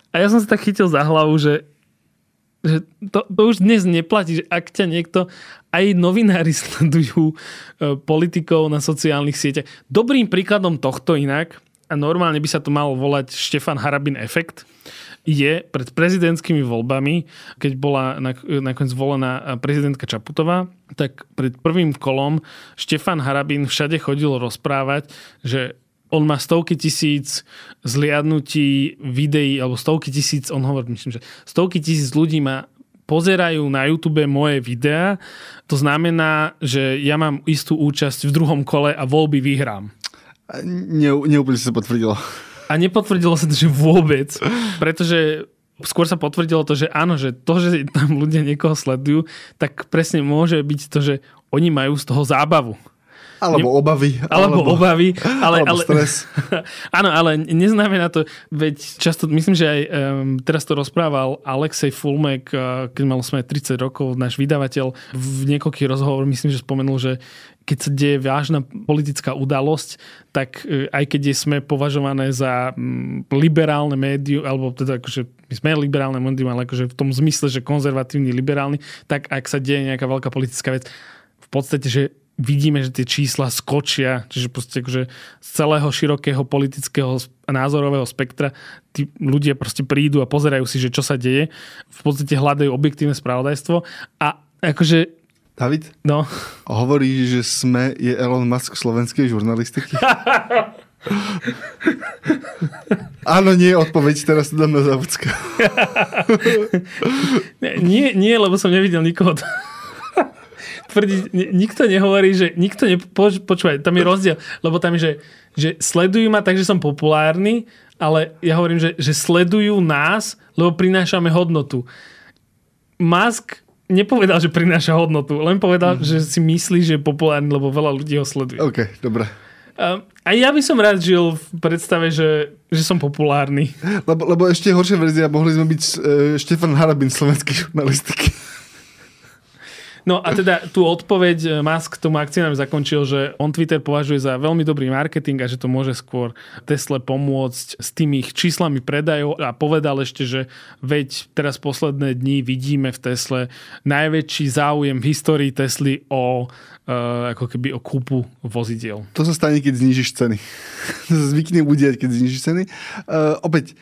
Speaker 1: a ja som sa tak chytil za hlavu, že že to, to už dnes neplatí, že ak ťa niekto, aj novinári sledujú e, politikov na sociálnych sieťach. Dobrým príkladom tohto inak, a normálne by sa to malo volať Štefan Harabin efekt, je pred prezidentskými voľbami, keď bola nakoniec zvolená prezidentka Čaputová, tak pred prvým kolom Štefan Harabin všade chodil rozprávať, že on má stovky tisíc zliadnutí videí, alebo stovky tisíc, on hovorí, myslím, že stovky tisíc ľudí ma pozerajú na YouTube moje videá, to znamená, že ja mám istú účasť v druhom kole a voľby vyhrám.
Speaker 2: Ne, neúplne sa potvrdilo.
Speaker 1: A nepotvrdilo sa to, že vôbec, pretože skôr sa potvrdilo to, že áno, že to, že tam ľudia niekoho sledujú, tak presne môže byť to, že oni majú z toho zábavu.
Speaker 2: Alebo obavy.
Speaker 1: Alebo, alebo obavy. Ale,
Speaker 2: alebo
Speaker 1: ale,
Speaker 2: stres.
Speaker 1: áno, ale neznamená to, veď často, myslím, že aj um, teraz to rozprával Alexej Fulmek, uh, keď mal sme 30 rokov, náš vydavateľ, v niekoľkých rozhovoroch, myslím, že spomenul, že keď sa deje vážna politická udalosť, tak uh, aj keď sme považované za um, liberálne médium, alebo teda akože my sme liberálne médium, ale akože v tom zmysle, že konzervatívny, liberálny, tak ak sa deje nejaká veľká politická vec, v podstate, že vidíme, že tie čísla skočia, čiže proste akože z celého širokého politického názorového spektra tí ľudia proste prídu a pozerajú si, že čo sa deje. V podstate hľadajú objektívne spravodajstvo a akože
Speaker 2: David?
Speaker 1: No.
Speaker 2: Hovorí, že sme je Elon Musk slovenskej žurnalistiky? Áno, nie, odpoveď, teraz dám na závodska.
Speaker 1: nie, nie, lebo som nevidel nikoho tvrdiť, nikto nehovorí, že nikto ne, poč, počúvaj, tam je rozdiel, lebo tam je, že, že sledujú ma tak, že som populárny, ale ja hovorím, že, že sledujú nás, lebo prinášame hodnotu. Musk nepovedal, že prináša hodnotu, len povedal, mm. že si myslí, že je populárny, lebo veľa ľudí ho sleduje.
Speaker 2: OK, dobre.
Speaker 1: A ja by som rád žil v predstave, že, že som populárny.
Speaker 2: Lebo, lebo ešte horšia verzia, mohli sme byť uh, Štefan Harabin slovenskej žurnalistiky.
Speaker 1: No a teda tú odpoveď eh, Musk tomu akcionárom zakončil, že on Twitter považuje za veľmi dobrý marketing a že to môže skôr Tesle pomôcť s tými ich číslami predajov a povedal ešte, že veď teraz posledné dni vidíme v Tesle najväčší záujem v histórii Tesly o uh, ako keby o kúpu vozidiel.
Speaker 2: To sa stane, keď znižíš ceny. to sa zvykne udiať, keď znižíš ceny. Uh, opäť,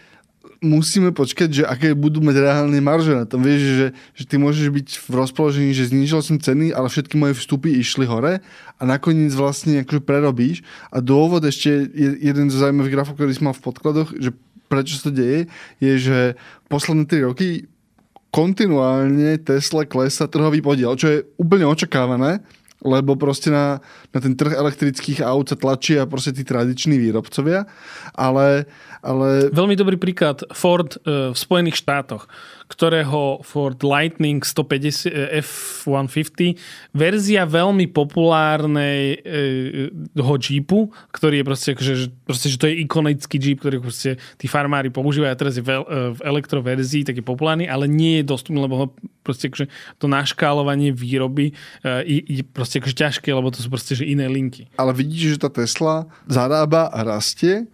Speaker 2: musíme počkať, že aké budú mať reálne marže na tom. Vieš, že, že ty môžeš byť v rozpoložení, že znížil som ceny, ale všetky moje vstupy išli hore a nakoniec vlastne akože prerobíš. A dôvod ešte, je jeden zo zaujímavých grafov, ktorý som mal v podkladoch, že prečo sa to deje, je, že posledné 3 roky kontinuálne Tesla klesa trhový podiel, čo je úplne očakávané, lebo proste na, na ten trh elektrických aut sa tlačia proste tí tradiční výrobcovia, ale, ale...
Speaker 1: Veľmi dobrý príklad Ford e, v Spojených štátoch ktorého Ford Lightning 150 eh, F-150, verzia veľmi populárnej ho Jeepu, ktorý je proste, že, proste, že to je ikonický Jeep, ktorý proste tí farmári používajú a teraz je v, eh, v elektroverzii taký populárny, ale nie je dostupný, lebo ho proste že to naškálovanie výroby eh, je proste akože ťažké, lebo to sú proste že iné linky.
Speaker 2: Ale vidíš, že tá Tesla zarába a rastie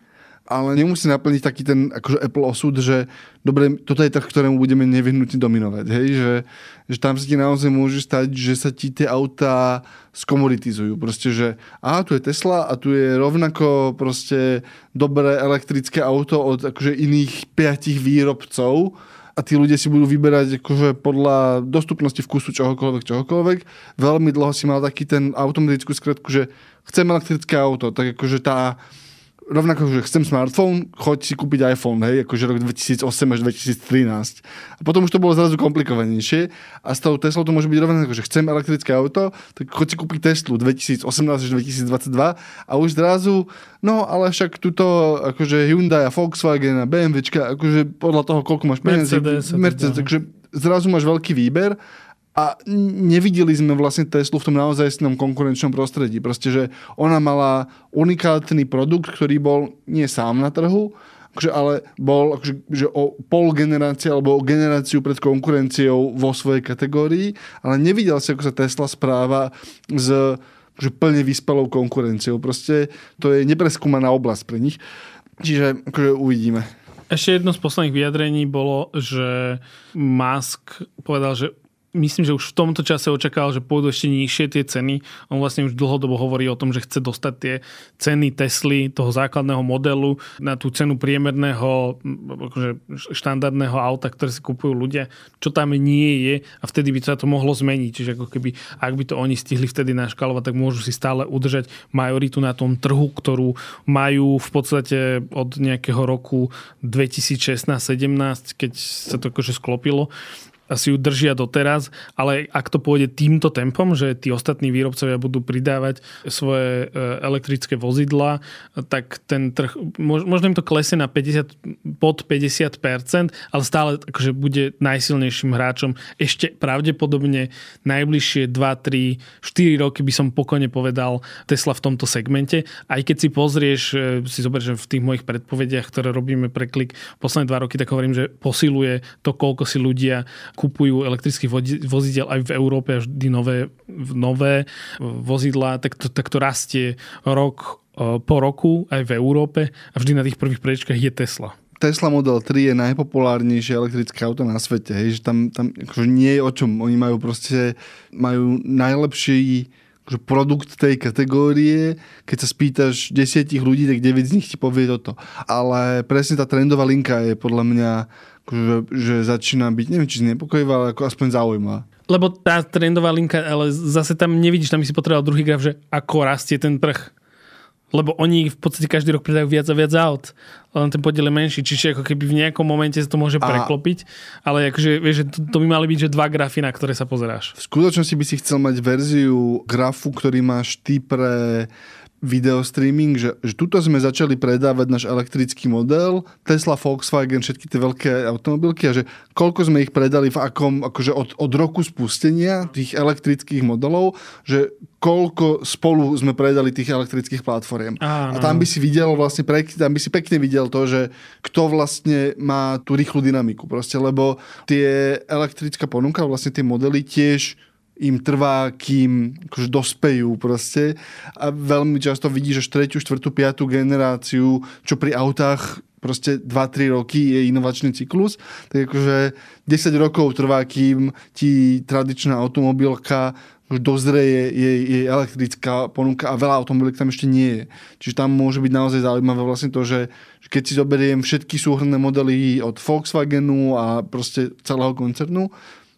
Speaker 2: ale nemusí naplniť taký ten akože Apple osud, že dobre, toto je trh, ktorému budeme nevyhnutne dominovať. Hej? Že, že tam sa ti naozaj môže stať, že sa ti tie autá skomoditizujú. Proste, že a tu je Tesla a tu je rovnako proste dobré elektrické auto od akože iných piatich výrobcov a tí ľudia si budú vyberať akože podľa dostupnosti vkusu čohokoľvek, čohokoľvek. Veľmi dlho si mal taký ten automatickú skratku, že chcem elektrické auto, tak akože tá rovnako, že chcem smartphone, choď si kúpiť iPhone, hej, akože rok 2008 až 2013. A potom už to bolo zrazu komplikovanejšie a s tou Teslou to môže byť rovnako, že chcem elektrické auto, tak choď si kúpiť Teslu 2018 až 2022 a už zrazu, no ale však tuto akože Hyundai a Volkswagen a BMWčka, akože podľa toho, koľko máš peniazy,
Speaker 1: Mercedes,
Speaker 2: Mercedes, takže zrazu máš veľký výber a nevideli sme vlastne Teslu v tom naozaj konkurenčnom prostredí. Proste, že ona mala unikátny produkt, ktorý bol nie sám na trhu, akože, ale bol akože, že o pol generácie alebo o generáciu pred konkurenciou vo svojej kategórii, ale nevidel si, ako sa Tesla správa s akože, plne vyspelou konkurenciou. Proste to je nepreskúmaná oblasť pre nich. Čiže akože uvidíme.
Speaker 1: Ešte jedno z posledných vyjadrení bolo, že Musk povedal, že myslím, že už v tomto čase očakával, že pôjdu ešte nižšie tie ceny. On vlastne už dlhodobo hovorí o tom, že chce dostať tie ceny Tesly, toho základného modelu, na tú cenu priemerného akože štandardného auta, ktoré si kupujú ľudia, čo tam nie je a vtedy by sa to mohlo zmeniť. Čiže ako keby, ak by to oni stihli vtedy naškalovať, tak môžu si stále udržať majoritu na tom trhu, ktorú majú v podstate od nejakého roku 2016-17, keď sa to akože sklopilo si ju držia doteraz, ale ak to pôjde týmto tempom, že tí ostatní výrobcovia budú pridávať svoje e, elektrické vozidla, tak ten trh, možno im to klesne na 50, pod 50%, ale stále akože bude najsilnejším hráčom. Ešte pravdepodobne najbližšie 2, 3, 4 roky by som pokojne povedal Tesla v tomto segmente. Aj keď si pozrieš, e, si zober, že v tých mojich predpovediach, ktoré robíme pre klik posledné 2 roky, tak hovorím, že posiluje to, koľko si ľudia kupujú elektrických vozidel aj v Európe vždy nové, nové vozidlá, tak to, tak to rastie rok e, po roku aj v Európe a vždy na tých prvých prečkách je Tesla.
Speaker 2: Tesla Model 3 je najpopulárnejšie elektrické auto na svete. Hej, že tam, tam akože nie je o čom. Oni majú proste majú najlepší akože produkt tej kategórie. Keď sa spýtaš desiatich ľudí, tak 9 z nich ti povie toto. Ale presne tá trendová linka je podľa mňa akože, že začína byť, neviem či znepokojivá, ale ako aspoň zaujímavá.
Speaker 1: Lebo tá trendová linka, ale zase tam nevidíš, tam by si potreboval druhý graf, že ako rastie ten trh. Lebo oni v podstate každý rok predajú viac a viac aut. Len ten podiel je menší. Čiže ako keby v nejakom momente sa to môže a... preklopiť. Ale akože, vieš, že to, to by mali byť že dva grafy, na ktoré sa pozeráš.
Speaker 2: V skutočnosti by si chcel mať verziu grafu, ktorý máš ty pre video streaming, že, že tuto sme začali predávať náš elektrický model, Tesla, Volkswagen, všetky tie veľké automobilky a že koľko sme ich predali v akom, akože od, od roku spustenia tých elektrických modelov, že koľko spolu sme predali tých elektrických platform. A tam by si videl vlastne, tam by si pekne videl to, že kto vlastne má tú rýchlu dynamiku proste, lebo tie elektrická ponuka, vlastne tie modely tiež im trvá, kým akože dospejú proste. A veľmi často vidíš, že tretiu, štvrtú, piatú generáciu, čo pri autách proste 2-3 roky je inovačný cyklus, tak akože 10 rokov trvá, kým ti tradičná automobilka dozreje jej, jej elektrická ponuka a veľa automobiliek tam ešte nie je. Čiže tam môže byť naozaj zaujímavé vlastne to, že keď si zoberiem všetky súhrné modely od Volkswagenu a proste celého koncernu,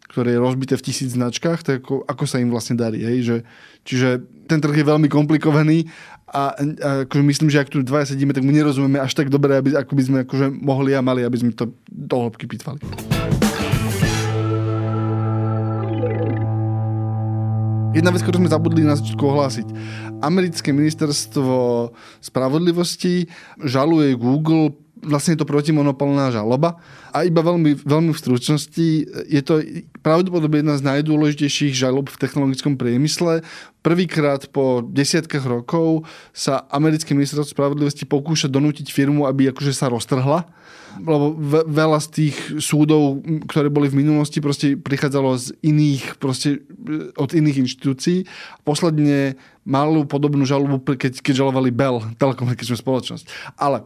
Speaker 2: ktoré je rozbité v tisíc značkách, tak ako, ako sa im vlastne darí. Hej? Že, čiže ten trh je veľmi komplikovaný a, a akože myslím, že ak tu dvaja sedíme, tak mu nerozumieme až tak dobre, aby, ako by sme akože mohli a mali, aby sme to do hĺbky pitvali. Jedna vec, ktorú sme zabudli na začiatku ohlásiť. Americké ministerstvo spravodlivosti žaluje Google vlastne je to protimonopolná žaloba a iba veľmi, veľmi v stručnosti je to pravdepodobne jedna z najdôležitejších žalob v technologickom priemysle. Prvýkrát po desiatkách rokov sa americké ministerstvo spravodlivosti pokúša donútiť firmu, aby akože sa roztrhla lebo veľa z tých súdov, ktoré boli v minulosti, proste prichádzalo z iných, proste od iných inštitúcií. Posledne malú podobnú žalobu, keď, keď žalovali Bell, telekomunikačnú spoločnosť. Ale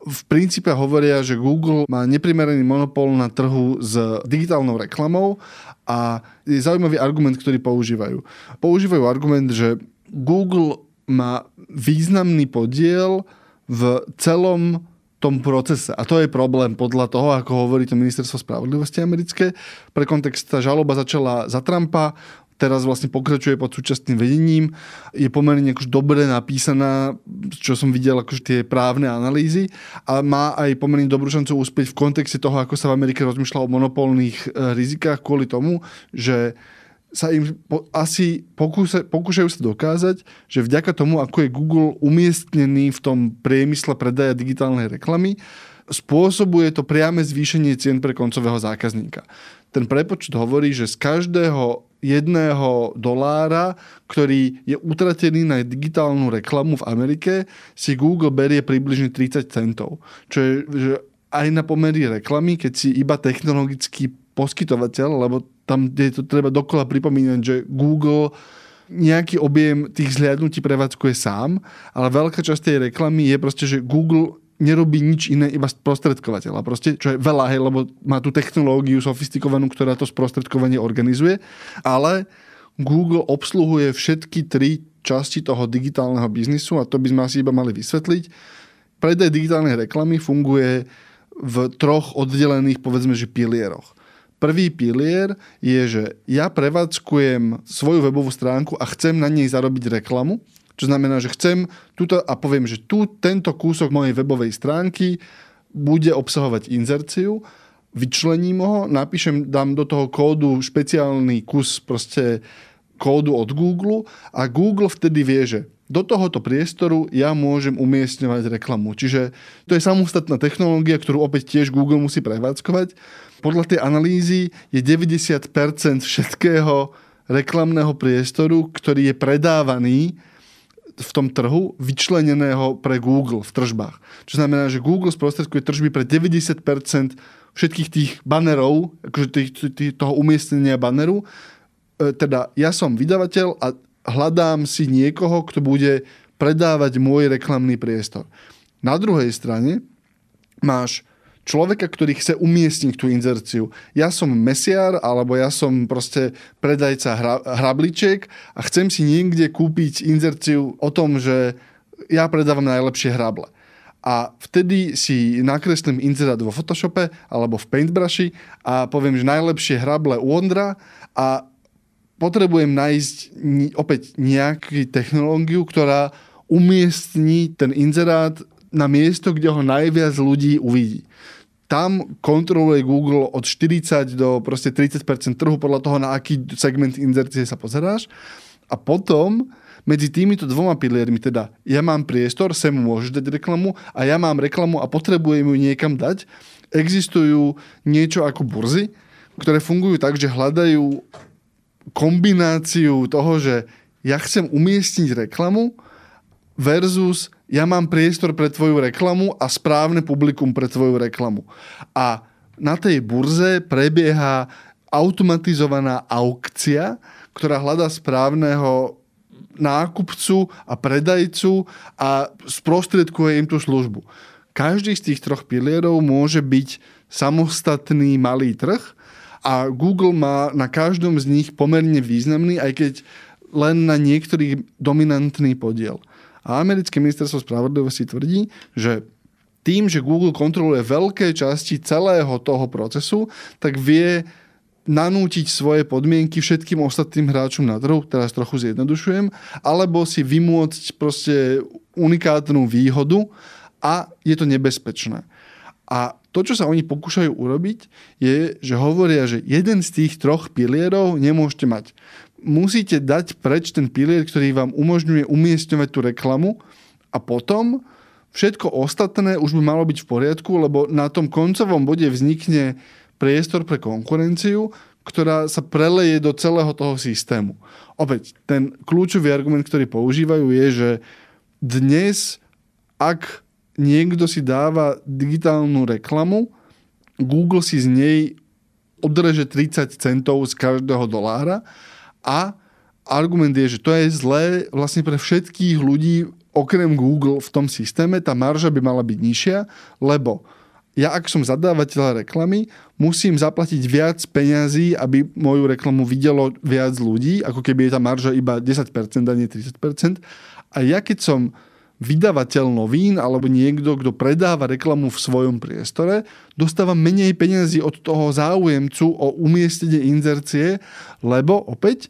Speaker 2: v princípe hovoria, že Google má neprimeraný monopol na trhu s digitálnou reklamou a je zaujímavý argument, ktorý používajú. Používajú argument, že Google má významný podiel v celom tom procese. A to je problém podľa toho, ako hovorí to ministerstvo spravodlivosti americké. Pre kontext tá žaloba začala za Trumpa, teraz vlastne pokračuje pod súčasným vedením. Je pomerne akož dobre napísaná, čo som videl, akože tie právne analýzy a má aj pomerne dobrú šancu úspieť v kontexte toho, ako sa v Amerike rozmýšľa o monopolných e, rizikách kvôli tomu, že sa im po, asi pokúsa, pokúšajú sa dokázať, že vďaka tomu, ako je Google umiestnený v tom priemysle predaja digitálnej reklamy, spôsobuje to priame zvýšenie cien pre koncového zákazníka. Ten prepočet hovorí, že z každého jedného dolára, ktorý je utratený na digitálnu reklamu v Amerike, si Google berie približne 30 centov. Čo je že aj na pomery reklamy, keď si iba technologický poskytovateľ, lebo tam je to treba dokola pripomínať, že Google nejaký objem tých zhliadnutí prevádzkuje sám, ale veľká časť tej reklamy je proste, že Google nerobí nič iné, iba sprostredkovateľa. Proste, čo je veľa, hej, lebo má tú technológiu sofistikovanú, ktorá to sprostredkovanie organizuje, ale Google obsluhuje všetky tri časti toho digitálneho biznisu a to by sme asi iba mali vysvetliť. Predaj digitálnej reklamy funguje v troch oddelených, povedzme, že pilieroch. Prvý pilier je, že ja prevádzkujem svoju webovú stránku a chcem na nej zarobiť reklamu, čo znamená, že chcem tuto a poviem, že tu tento kúsok mojej webovej stránky bude obsahovať inzerciu, vyčlením ho, napíšem, dám do toho kódu špeciálny kus proste kódu od Google a Google vtedy vie, že do tohoto priestoru ja môžem umiestňovať reklamu. Čiže to je samostatná technológia, ktorú opäť tiež Google musí prevádzkovať. Podľa tej analýzy je 90% všetkého reklamného priestoru, ktorý je predávaný v tom trhu vyčleneného pre Google v tržbách. Čo znamená, že Google sprostredkuje tržby pre 90% všetkých tých banerov, akože tých, tých, toho umiestnenia baneru. E, teda ja som vydavateľ a hľadám si niekoho, kto bude predávať môj reklamný priestor. Na druhej strane máš človeka, ktorý chce umiestniť tú inzerciu. Ja som mesiar, alebo ja som proste predajca hra, hrabličiek a chcem si niekde kúpiť inzerciu o tom, že ja predávam najlepšie hrable. A vtedy si nakreslím inzerát vo Photoshope alebo v Paintbrushi a poviem, že najlepšie hrable u Ondra a potrebujem nájsť opäť nejakú technológiu, ktorá umiestni ten inzerát na miesto, kde ho najviac ľudí uvidí tam kontroluje Google od 40 do proste 30% trhu podľa toho, na aký segment inzercie sa pozeráš. A potom medzi týmito dvoma piliermi, teda ja mám priestor, sem môžeš dať reklamu a ja mám reklamu a potrebujem ju niekam dať, existujú niečo ako burzy, ktoré fungujú tak, že hľadajú kombináciu toho, že ja chcem umiestniť reklamu versus ja mám priestor pre tvoju reklamu a správne publikum pre tvoju reklamu. A na tej burze prebieha automatizovaná aukcia, ktorá hľadá správneho nákupcu a predajcu a sprostredkuje im tú službu. Každý z tých troch pilierov môže byť samostatný malý trh a Google má na každom z nich pomerne významný, aj keď len na niektorých dominantný podiel. A americké ministerstvo spravodlivosti tvrdí, že tým, že Google kontroluje veľké časti celého toho procesu, tak vie nanútiť svoje podmienky všetkým ostatným hráčom na trhu, teraz trochu zjednodušujem, alebo si vymôcť proste unikátnu výhodu a je to nebezpečné. A to, čo sa oni pokúšajú urobiť, je, že hovoria, že jeden z tých troch pilierov nemôžete mať musíte dať preč ten pilier, ktorý vám umožňuje umiestňovať tú reklamu a potom všetko ostatné už by malo byť v poriadku, lebo na tom koncovom bode vznikne priestor pre konkurenciu, ktorá sa preleje do celého toho systému. Opäť, ten kľúčový argument, ktorý používajú je, že dnes, ak niekto si dáva digitálnu reklamu, Google si z nej odreže 30 centov z každého dolára a argument je, že to je zlé vlastne pre všetkých ľudí okrem Google v tom systéme, tá marža by mala byť nižšia, lebo ja ak som zadávateľ reklamy, musím zaplatiť viac peňazí, aby moju reklamu videlo viac ľudí, ako keby je tá marža iba 10% a nie 30%. A ja keď som vydavateľ novín alebo niekto, kto predáva reklamu v svojom priestore, dostáva menej peniazy od toho záujemcu o umiestnenie inzercie, lebo opäť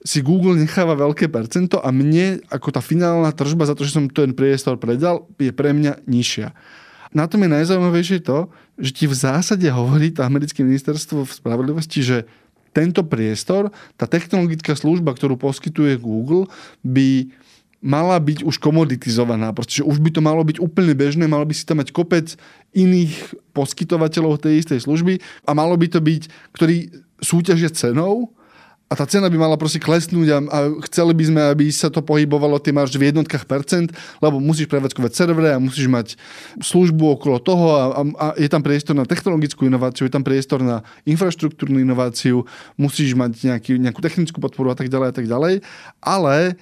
Speaker 2: si Google necháva veľké percento a mne ako tá finálna tržba za to, že som ten priestor predal, je pre mňa nižšia. Na tom je najzaujímavejšie to, že ti v zásade hovorí to americké ministerstvo v spravodlivosti, že tento priestor, tá technologická služba, ktorú poskytuje Google, by mala byť už komoditizovaná, pretože už by to malo byť úplne bežné, malo by si tam mať kopec iných poskytovateľov tej istej služby a malo by to byť, ktorí súťažia cenou a tá cena by mala proste klesnúť a, a chceli by sme, aby sa to pohybovalo tie máš v jednotkách percent, lebo musíš prevádzkovať servere a musíš mať službu okolo toho a, a, a je tam priestor na technologickú inováciu, je tam priestor na infraštruktúrnu inováciu, musíš mať nejaký, nejakú technickú podporu a tak ďalej a tak ďalej, ale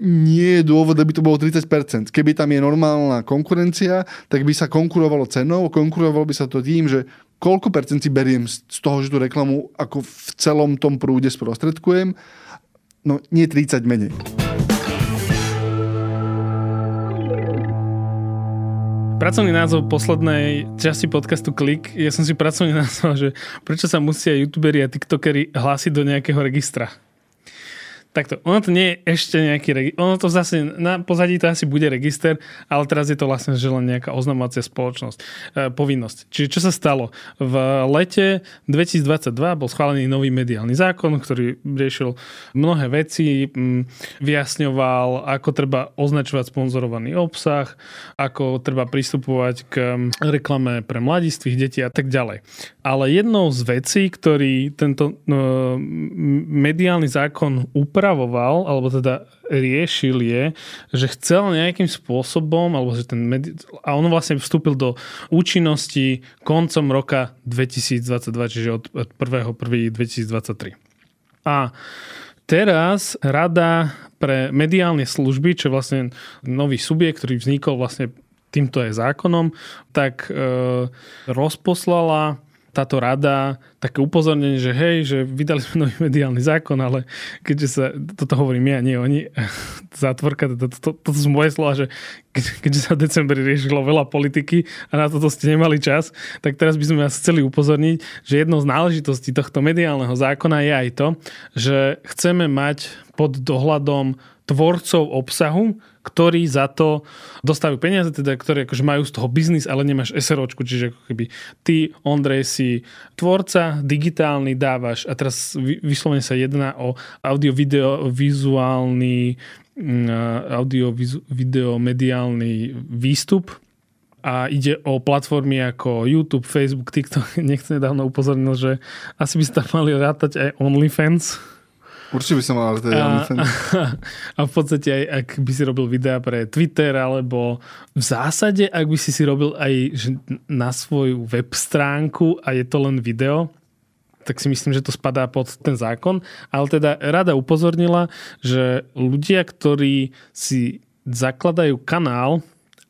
Speaker 2: nie je dôvod, aby to bolo 30%. Keby tam je normálna konkurencia, tak by sa konkurovalo cenou, konkurovalo by sa to tým, že koľko percent si beriem z toho, že tú reklamu ako v celom tom prúde sprostredkujem, no nie 30 menej.
Speaker 1: Pracovný názov poslednej časti podcastu Klik, ja som si pracovne nazval, že prečo sa musia youtuberi a tiktokeri hlásiť do nejakého registra. Takto, ono to nie je ešte nejaký register, ono to zase na pozadí to asi bude register, ale teraz je to vlastne že len nejaká oznamovacia spoločnosť, e, povinnosť. Čiže čo sa stalo? V lete 2022 bol schválený nový mediálny zákon, ktorý riešil mnohé veci, m, vyjasňoval, ako treba označovať sponzorovaný obsah, ako treba pristupovať k reklame pre mladistvých detí a tak ďalej. Ale jednou z vecí, ktorý tento no, mediálny zákon upravoval, alebo teda riešil je, že chcel nejakým spôsobom, alebo že ten medi- a on vlastne vstúpil do účinnosti koncom roka 2022, čiže od, od 1.1.2023. A teraz Rada pre mediálne služby, čo je vlastne nový subjekt, ktorý vznikol vlastne týmto aj zákonom, tak e, rozposlala táto rada také upozornenie, že hej, že vydali sme nový mediálny zákon, ale keďže sa, toto hovorím ja, nie oni, zátvorka, toto, to, to, to sú moje slova, že keďže sa v decembri riešilo veľa politiky a na toto ste nemali čas, tak teraz by sme vás chceli upozorniť, že jednou z náležitostí tohto mediálneho zákona je aj to, že chceme mať pod dohľadom tvorcov obsahu, ktorí za to dostávajú peniaze, teda ktorí akože majú z toho biznis, ale nemáš SROčku, čiže ako keby ty, Ondrej, si tvorca, digitálny dávaš a teraz vyslovene sa jedná o audio-video vizuálny mm, audio-video mediálny výstup, a ide o platformy ako YouTube, Facebook, TikTok. Nechcem nedávno upozornil, že asi by ste tam mali rátať aj OnlyFans
Speaker 2: Určite by som mal teda
Speaker 1: a, a v podstate aj ak by si robil videa pre Twitter, alebo v zásade, ak by si si robil aj na svoju web stránku a je to len video, tak si myslím, že to spadá pod ten zákon. Ale teda rada upozornila, že ľudia, ktorí si zakladajú kanál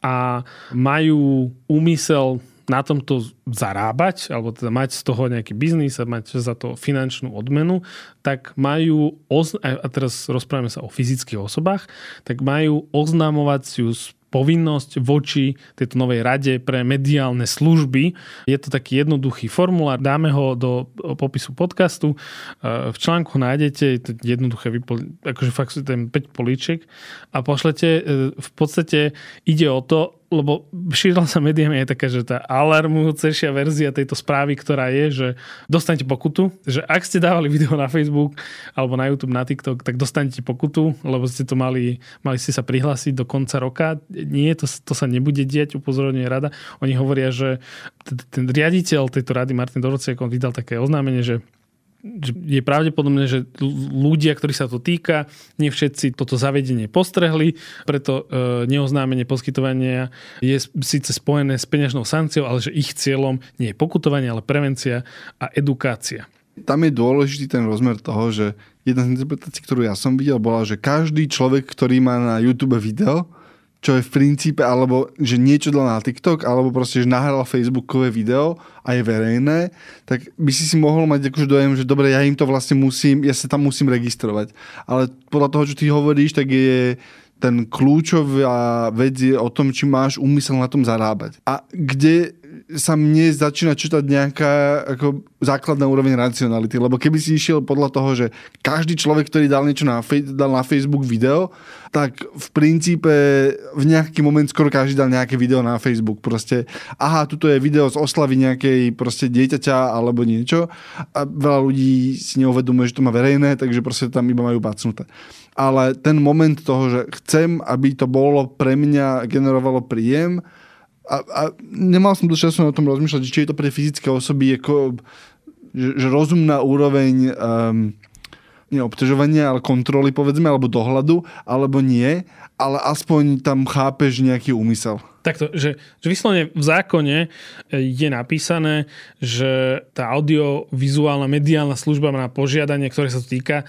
Speaker 1: a majú úmysel na tomto zarábať, alebo teda mať z toho nejaký biznis a mať za to finančnú odmenu, tak majú, a teraz rozprávame sa o fyzických osobách, tak majú oznamovaciu povinnosť voči tejto novej rade pre mediálne služby. Je to taký jednoduchý formulár, dáme ho do popisu podcastu. V článku nájdete, jednoduché, akože fakt sú ten 5 políček a pošlete. E, v podstate ide o to, lebo šírila sa médiami je taká, že tá alarmujúcejšia verzia tejto správy, ktorá je, že dostanete pokutu, že ak ste dávali video na Facebook alebo na YouTube, na TikTok, tak dostanete pokutu, lebo ste to mali, mali ste sa prihlásiť do konca roka. Nie, to, to sa nebude diať, upozorňuje rada. Oni hovoria, že ten riaditeľ tejto rady, Martin Dorociak, on vydal také oznámenie, že je pravdepodobné, že ľudia, ktorí sa to týka, nie všetci toto zavedenie postrehli, preto e, neoznámenie poskytovania je síce spojené s peňažnou sankciou, ale že ich cieľom nie je pokutovanie, ale prevencia a edukácia.
Speaker 2: Tam je dôležitý ten rozmer toho, že jedna z interpretácií, ktorú ja som videl, bola, že každý človek, ktorý má na YouTube video, čo je v princípe, alebo že niečo dal na TikTok, alebo proste, že nahral Facebookové video a je verejné, tak by si si mohol mať akože dojem, že dobre, ja im to vlastne musím, ja sa tam musím registrovať. Ale podľa toho, čo ty hovoríš, tak je ten kľúčová vec je o tom, či máš úmysel na tom zarábať. A kde sa mne začína čítať nejaká ako základná úroveň racionality, lebo keby si išiel podľa toho, že každý človek, ktorý dal niečo na, dal na Facebook video, tak v princípe v nejaký moment skoro každý dal nejaké video na Facebook. Proste, aha, tuto je video z oslavy nejakej proste dieťaťa alebo niečo a veľa ľudí si neuvedomuje, že to má verejné, takže proste tam iba majú bacnuté. Ale ten moment toho, že chcem, aby to bolo pre mňa, generovalo príjem, a, a nemal som dosť času na tom rozmýšľať, či je to pre fyzické osoby ako, že, že rozumná úroveň um, nie obťažovania, ale kontroly povedzme, alebo dohľadu, alebo nie, ale aspoň tam chápeš nejaký úmysel.
Speaker 1: Takto, že, že vyslovene v zákone e, je napísané, že tá audiovizuálna mediálna služba na požiadanie, ktoré sa týka,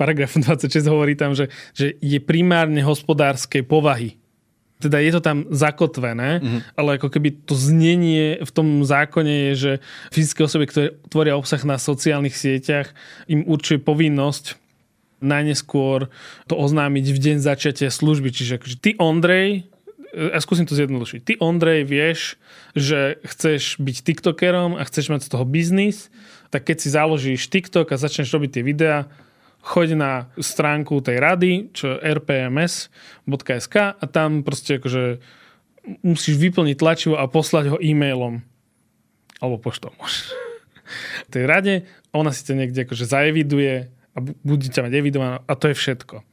Speaker 1: paragraf 26 hovorí tam, že, že je primárne hospodárskej povahy teda je to tam zakotvené, mm-hmm. ale ako keby to znenie v tom zákone je, že fyzické osoby, ktoré tvoria obsah na sociálnych sieťach, im určuje povinnosť najneskôr to oznámiť v deň začiatia služby. Čiže akože ty, Ondrej, ja skúsim to zjednodušiť. Ty, Ondrej, vieš, že chceš byť TikTokerom a chceš mať z toho biznis, tak keď si založíš TikTok a začneš robiť tie videá, choď na stránku tej rady, čo je rpms.sk a tam proste akože musíš vyplniť tlačivo a poslať ho e-mailom. Alebo poštou tej rade, ona si to niekde akože zaeviduje a bude ťa mať evidované a to je všetko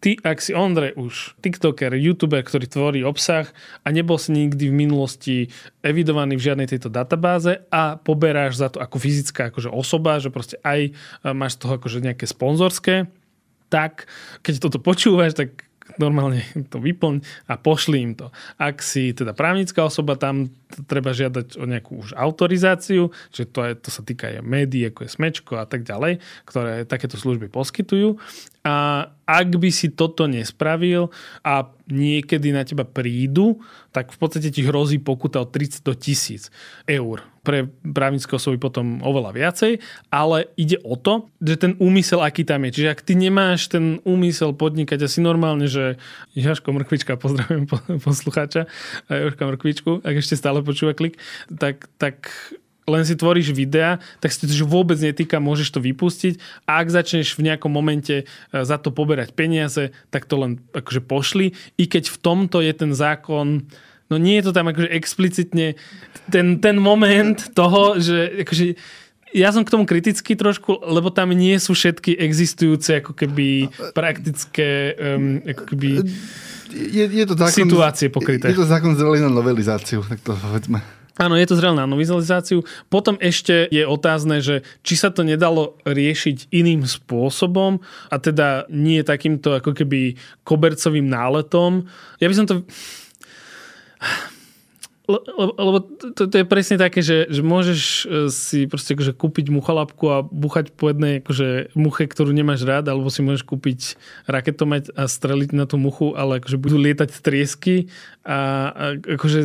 Speaker 1: ty, ak si Ondrej už TikToker, YouTuber, ktorý tvorí obsah a nebol si nikdy v minulosti evidovaný v žiadnej tejto databáze a poberáš za to ako fyzická akože osoba, že proste aj e, máš z toho akože nejaké sponzorské, tak keď toto počúvaš, tak normálne to vyplň a pošli im to. Ak si teda právnická osoba, tam treba žiadať o nejakú už autorizáciu, že to, je, to sa týka aj médií, ako je Smečko a tak ďalej, ktoré takéto služby poskytujú. A ak by si toto nespravil a niekedy na teba prídu, tak v podstate ti hrozí pokuta od 30 do 1000 eur. Pre právnické osoby potom oveľa viacej, ale ide o to, že ten úmysel, aký tam je. Čiže ak ty nemáš ten úmysel podnikať asi normálne, že Jaško Mrkvička, pozdravujem poslucháča, Jaška Mrkvičku, ak ešte stále počúva klik, tak, tak len si tvoríš videa, tak si to vôbec netýka, môžeš to vypustiť a ak začneš v nejakom momente e, za to poberať peniaze, tak to len akože pošli. I keď v tomto je ten zákon, no nie je to tam akože explicitne ten, ten moment toho, že akože ja som k tomu kritický trošku, lebo tam nie sú všetky existujúce ako keby praktické um, ako keby
Speaker 2: je, je to zákon,
Speaker 1: situácie pokryté.
Speaker 2: Je to zákon zrelý na novelizáciu, tak to povedzme.
Speaker 1: Áno, je to zrel na vizualizáciu. Potom ešte je otázne, že či sa to nedalo riešiť iným spôsobom a teda nie takýmto ako keby kobercovým náletom. Ja by som to lebo, lebo to, to je presne také, že, že môžeš e, si proste akože kúpiť muchalapku a buchať po jednej akože muche, ktorú nemáš rád, alebo si môžeš kúpiť raketomet a streliť na tú muchu, ale akože budú lietať triesky a, a akože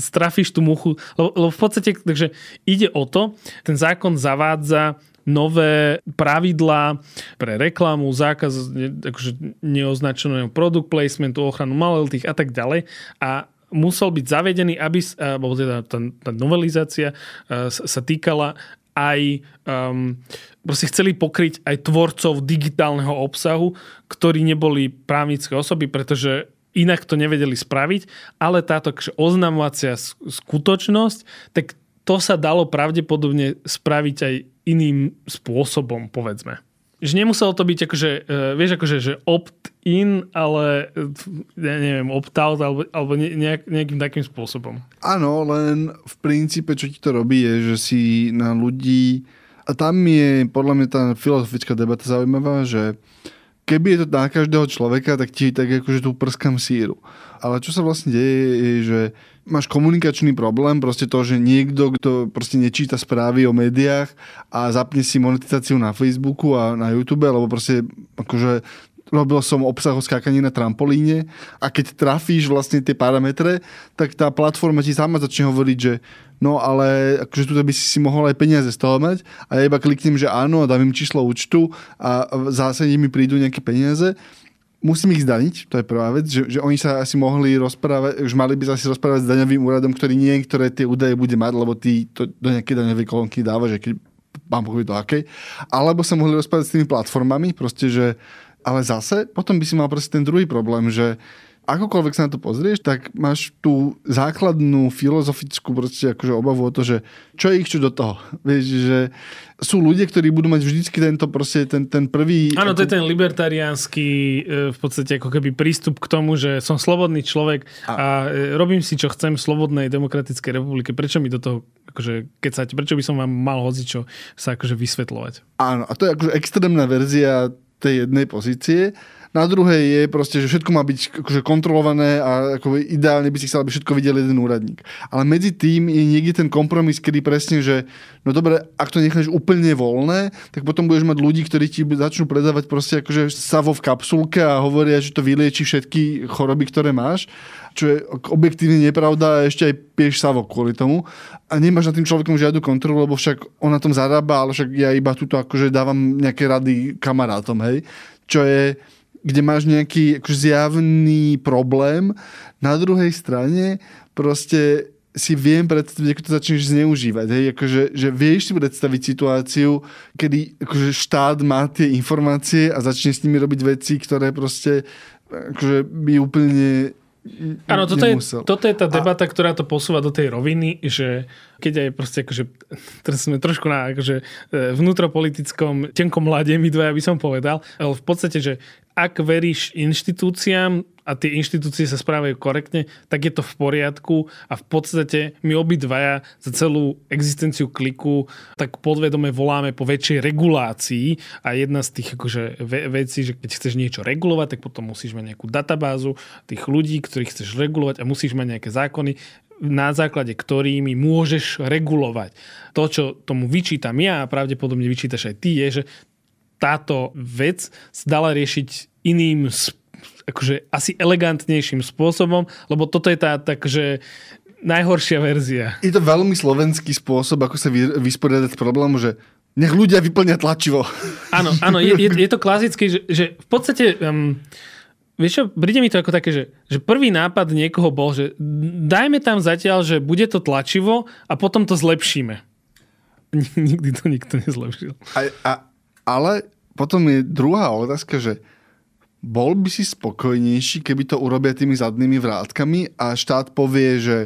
Speaker 1: strafíš tú muchu. Lebo, lebo v podstate, takže ide o to, ten zákon zavádza nové pravidlá pre reklamu, zákaz akože neoznačeného product placementu, ochranu maloletých a tak ďalej. A musel byť zavedený, aby, alebo teda tá, tá novelizácia uh, sa týkala aj um, proste chceli pokryť aj tvorcov digitálneho obsahu, ktorí neboli právnické osoby, pretože inak to nevedeli spraviť, ale táto oznamovacia skutočnosť, tak to sa dalo pravdepodobne spraviť aj iným spôsobom, povedzme že nemuselo to byť akože, uh, vieš, akože, že opt-in, ale ja neviem, opt-out alebo, alebo nejak, nejakým takým spôsobom.
Speaker 2: Áno, len v princípe, čo ti to robí, je, že si na ľudí a tam je podľa mňa tá filozofická debata zaujímavá, že keby je to na každého človeka, tak ti tak akože tu prskam síru. Ale čo sa vlastne deje, je, že máš komunikačný problém, proste to, že niekto, kto proste nečíta správy o médiách a zapne si monetizáciu na Facebooku a na YouTube, lebo proste akože robil som obsah o skákaní na trampolíne a keď trafíš vlastne tie parametre, tak tá platforma ti sama začne hovoriť, že no ale akože tu by si si mohol aj peniaze z toho mať. A ja iba kliknem, že áno a dám im číslo účtu a zásade mi prídu nejaké peniaze musím ich zdaniť, to je prvá vec, že, že oni sa asi mohli rozprávať, už mali by sa asi rozprávať s daňovým úradom, ktorý niektoré tie údaje bude mať, lebo ty to do nejakej daňovej kolónky dáva, že keď mám pochopit do akej. Alebo sa mohli rozprávať s tými platformami, proste, že ale zase potom by si mal proste ten druhý problém, že akokoľvek sa na to pozrieš, tak máš tú základnú filozofickú proste akože obavu o to, že čo je ich čo do toho. Vieš, že sú ľudia, ktorí budú mať vždycky tento proste, ten, ten prvý...
Speaker 1: Áno, ako... to je ten libertariánsky e, v podstate ako keby prístup k tomu, že som slobodný človek a, a e, robím si, čo chcem v slobodnej demokratickej republike. Prečo mi do toho akože, sa, prečo by som vám mal hocičo sa akože vysvetľovať.
Speaker 2: Áno, a to je akože extrémna verzia tej jednej pozície. Na druhej je proste, že všetko má byť akože kontrolované a ako ideálne by si chcel, aby všetko videl jeden úradník. Ale medzi tým je niekde ten kompromis, kedy presne, že no dobre, ak to necháš úplne voľné, tak potom budeš mať ľudí, ktorí ti začnú predávať proste akože savo v kapsulke a hovoria, že to vylieči všetky choroby, ktoré máš čo je objektívne nepravda a ešte aj pieš savo kvôli tomu a nemáš nad tým človekom žiadnu kontrolu, lebo však on na tom zarába, ale však ja iba tuto akože dávam nejaké rady kamarátom, hej. Čo je, kde máš nejaký akože zjavný problém. Na druhej strane proste si viem predstaviť, ako to začneš zneužívať. Hej? Akože, že vieš si predstaviť situáciu, kedy akože štát má tie informácie a začne s nimi robiť veci, ktoré proste akože by úplne
Speaker 1: Áno, toto je, toto je tá debata, a... ktorá to posúva do tej roviny, že keď aj proste akože, teraz sme trošku na akože, e, vnútropolitickom tenkom mlade, my dvaja by som povedal, ale v podstate, že ak veríš inštitúciám a tie inštitúcie sa správajú korektne, tak je to v poriadku a v podstate my obidvaja za celú existenciu kliku tak podvedome voláme po väčšej regulácii a jedna z tých akože, ve- vecí, že keď chceš niečo regulovať, tak potom musíš mať nejakú databázu tých ľudí, ktorých chceš regulovať a musíš mať nejaké zákony na základe ktorými môžeš regulovať. To, čo tomu vyčítam ja a pravdepodobne vyčítaš aj ty, je, že táto vec sa dala riešiť iným akože asi elegantnejším spôsobom, lebo toto je tá takže najhoršia verzia.
Speaker 2: Je to veľmi slovenský spôsob, ako sa vysporiadať s problémom, že nech ľudia vyplnia tlačivo.
Speaker 1: Áno, áno, je, je, je to klasické, že, že v podstate... Um, Vieš čo, príde mi to ako také, že, že prvý nápad niekoho bol, že dajme tam zatiaľ, že bude to tlačivo a potom to zlepšíme. Nikdy to nikto nezlepšil.
Speaker 2: A, a ale potom je druhá otázka, že bol by si spokojnejší, keby to urobia tými zadnými vrátkami a štát povie, že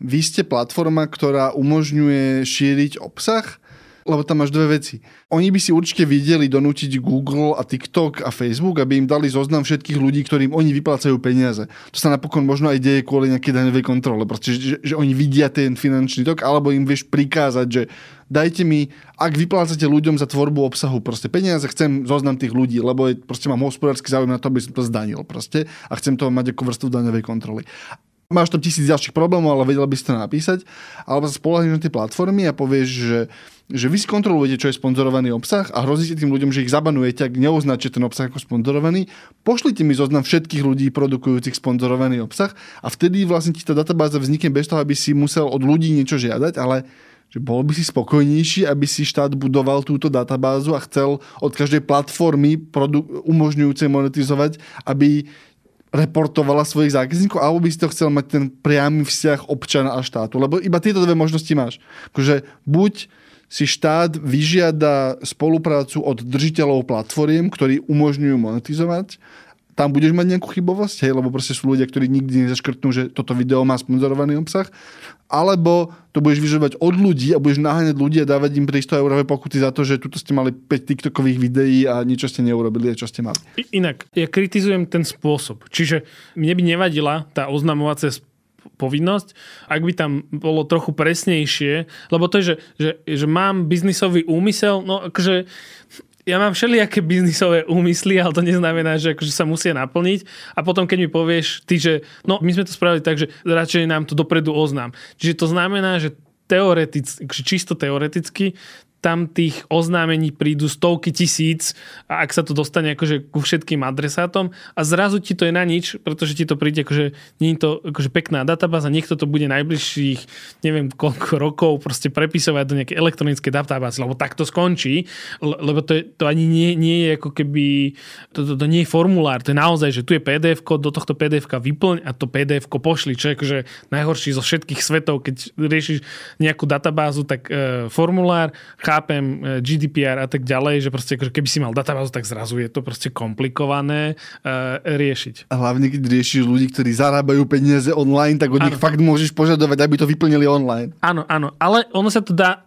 Speaker 2: vy ste platforma, ktorá umožňuje šíriť obsah lebo tam máš dve veci. Oni by si určite videli donútiť Google a TikTok a Facebook, aby im dali zoznam všetkých ľudí, ktorým oni vyplácajú peniaze. To sa napokon možno aj deje kvôli nejakej daňovej kontrole, pretože že, že oni vidia ten finančný tok, alebo im vieš prikázať, že dajte mi, ak vyplácate ľuďom za tvorbu obsahu proste peniaze, chcem zoznam tých ľudí, lebo je, proste mám hospodársky záujem na to, aby som to zdanil proste a chcem to mať ako vrstvu daňovej kontroly máš tam tisíc ďalších problémov, ale vedel by si to napísať, alebo sa spolahne na tie platformy a povieš, že, že vy si kontrolujete, čo je sponzorovaný obsah a hrozíte tým ľuďom, že ich zabanujete, ak neoznačíte ten obsah ako sponzorovaný, pošlite mi zoznam všetkých ľudí produkujúcich sponzorovaný obsah a vtedy vlastne ti tá databáza vznikne bez toho, aby si musel od ľudí niečo žiadať, ale že bol by si spokojnejší, aby si štát budoval túto databázu a chcel od každej platformy produ- umožňujúcej monetizovať, aby reportovala svojich zákazníkov, alebo by si to chcel mať ten priamy vzťah občana a štátu. Lebo iba tieto dve možnosti máš. Akože buď si štát vyžiada spoluprácu od držiteľov platformiem, ktorí umožňujú monetizovať tam budeš mať nejakú chybovosť, hej, lebo proste sú ľudia, ktorí nikdy nezaškrtnú, že toto video má sponzorovaný obsah, alebo to budeš vyžadovať od ľudí a budeš naháňať ľudí a dávať im 300 eurové pokuty za to, že tuto ste mali 5 TikTokových videí a niečo ste neurobili a čo ste mali.
Speaker 1: Inak, ja kritizujem ten spôsob. Čiže mne by nevadila tá oznamovacia povinnosť, ak by tam bolo trochu presnejšie, lebo to je, že, že, že mám biznisový úmysel, no akože ja mám všelijaké biznisové úmysly, ale to neznamená, že akože sa musia naplniť. A potom, keď mi povieš ty, že no, my sme to spravili tak, že radšej nám to dopredu oznám. Čiže to znamená, že teoreticky, akože čisto teoreticky, tam tých oznámení prídu stovky tisíc a ak sa to dostane akože ku všetkým adresátom a zrazu ti to je na nič, pretože ti to príde akože, nie je to akože pekná databáza, niekto to bude najbližších neviem koľko rokov proste prepisovať do nejakej elektronickej databázy, lebo tak to skončí, lebo to, je, to ani nie, nie je ako keby, to, to, to nie je formulár, to je naozaj, že tu je pdf do tohto pdf vyplň a to pdf pošli, čo je akože najhorší zo všetkých svetov, keď riešiš nejakú databázu, tak e, formulár, chápem e, GDPR a tak ďalej, že proste keby si mal databázu, tak zrazu je to proste komplikované uh, riešiť.
Speaker 2: A hlavne, keď riešiš ľudí, ktorí zarábajú peniaze online, tak od nich fakt môžeš požadovať, aby to vyplnili online.
Speaker 1: Áno, áno, ale ono sa to dá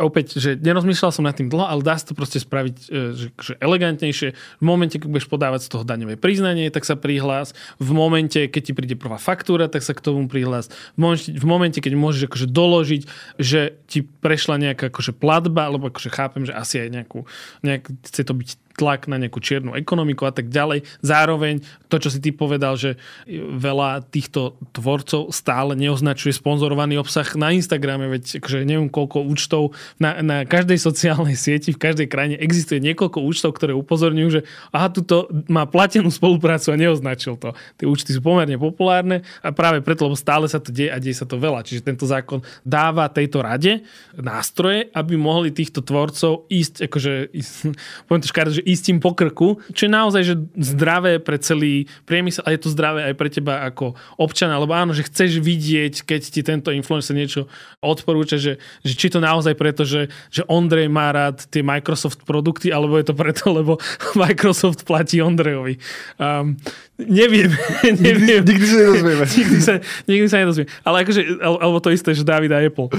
Speaker 1: opäť, že nerozmýšľal som nad tým dlho, ale dá sa to proste spraviť e, že, že elegantnejšie. V momente, keď budeš podávať z toho daňové priznanie, tak sa prihlás. V momente, keď ti príde prvá faktúra, tak sa k tomu prihlás. V momente, keď môžeš akože doložiť, že ti prešla nejaká akože platba, alebo akože chápem, že asi aj nejakú, nejak, chce to byť tlak na nejakú čiernu ekonomiku a tak ďalej. Zároveň to, čo si ty povedal, že veľa týchto tvorcov stále neoznačuje sponzorovaný obsah na Instagrame, veď akože neviem koľko účtov na, na každej sociálnej sieti, v každej krajine existuje niekoľko účtov, ktoré upozorňujú, že aha, tuto má platenú spoluprácu a neoznačil to. Tie účty sú pomerne populárne a práve preto, lebo stále sa to deje a deje sa to veľa. Čiže tento zákon dáva tejto rade nástroje, aby mohli týchto tvorcov ísť, akože, ísť, poviem to škára, že ísť im po krku, čo je naozaj že zdravé pre celý priemysel a je to zdravé aj pre teba ako občana, lebo áno, že chceš vidieť, keď ti tento influencer niečo odporúča, že, že či to naozaj preto, že, že Ondrej má rád tie Microsoft produkty, alebo je to preto, lebo Microsoft platí Ondrejovi. Um, neviem, neviem.
Speaker 2: Nikdy, sa nedozvieme.
Speaker 1: nikdy, sa, nikdy sa nedozvieme. Ale akože, alebo to isté, že David a Apple.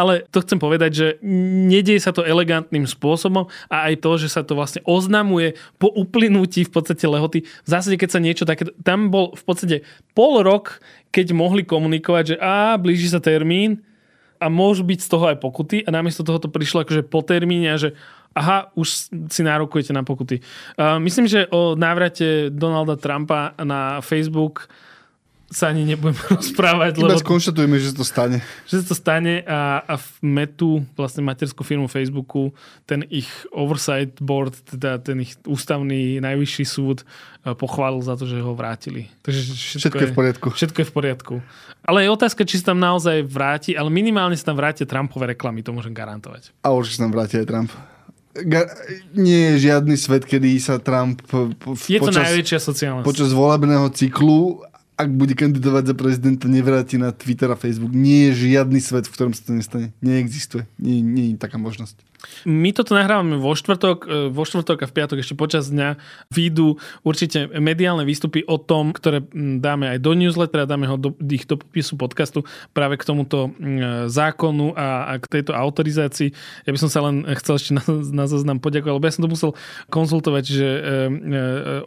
Speaker 1: Ale to chcem povedať, že nedieje sa to elegantným spôsobom a aj to, že sa to vlastne oznamuje po uplynutí v podstate lehoty. V zásade, keď sa niečo také... Tam bol v podstate pol rok, keď mohli komunikovať, že a blíži sa termín a môžu byť z toho aj pokuty a namiesto toho to prišlo akože po termíne a že aha, už si nárokujete na pokuty. Uh, myslím, že o návrate Donalda Trumpa na Facebook sa ani nebudem rozprávať.
Speaker 2: Iba
Speaker 1: lebo
Speaker 2: skonštatujeme, že to stane.
Speaker 1: že to stane a, a v Metu, vlastne materskú firmu Facebooku, ten ich oversight board, teda ten ich ústavný najvyšší súd e, pochválil za to, že ho vrátili. Takže všetko,
Speaker 2: Všetko je v poriadku.
Speaker 1: Všetko je v poriadku. Ale je otázka, či sa tam naozaj vráti, ale minimálne sa tam vrátia Trumpové reklamy, to môžem garantovať.
Speaker 2: A určite sa nám vráti aj Trump. Ga- nie je žiadny svet, kedy sa Trump po-
Speaker 1: Je to
Speaker 2: počas,
Speaker 1: najväčšia sociálna
Speaker 2: počas volebného cyklu, ak bude kandidovať za prezidenta, nevráti na Twitter a Facebook. Nie je žiadny svet, v ktorom sa to nestane. Neexistuje. Nie, nie je taká možnosť.
Speaker 1: My toto nahrávame vo štvrtok, e, vo štvrtok a v piatok ešte počas dňa výjdu určite mediálne výstupy o tom, ktoré dáme aj do newslettera, dáme ho do, ich do popisu podcastu práve k tomuto zákonu a, a k tejto autorizácii. Ja by som sa len chcel ešte na, na zoznam poďakovať, lebo ja som to musel konzultovať, že e, e,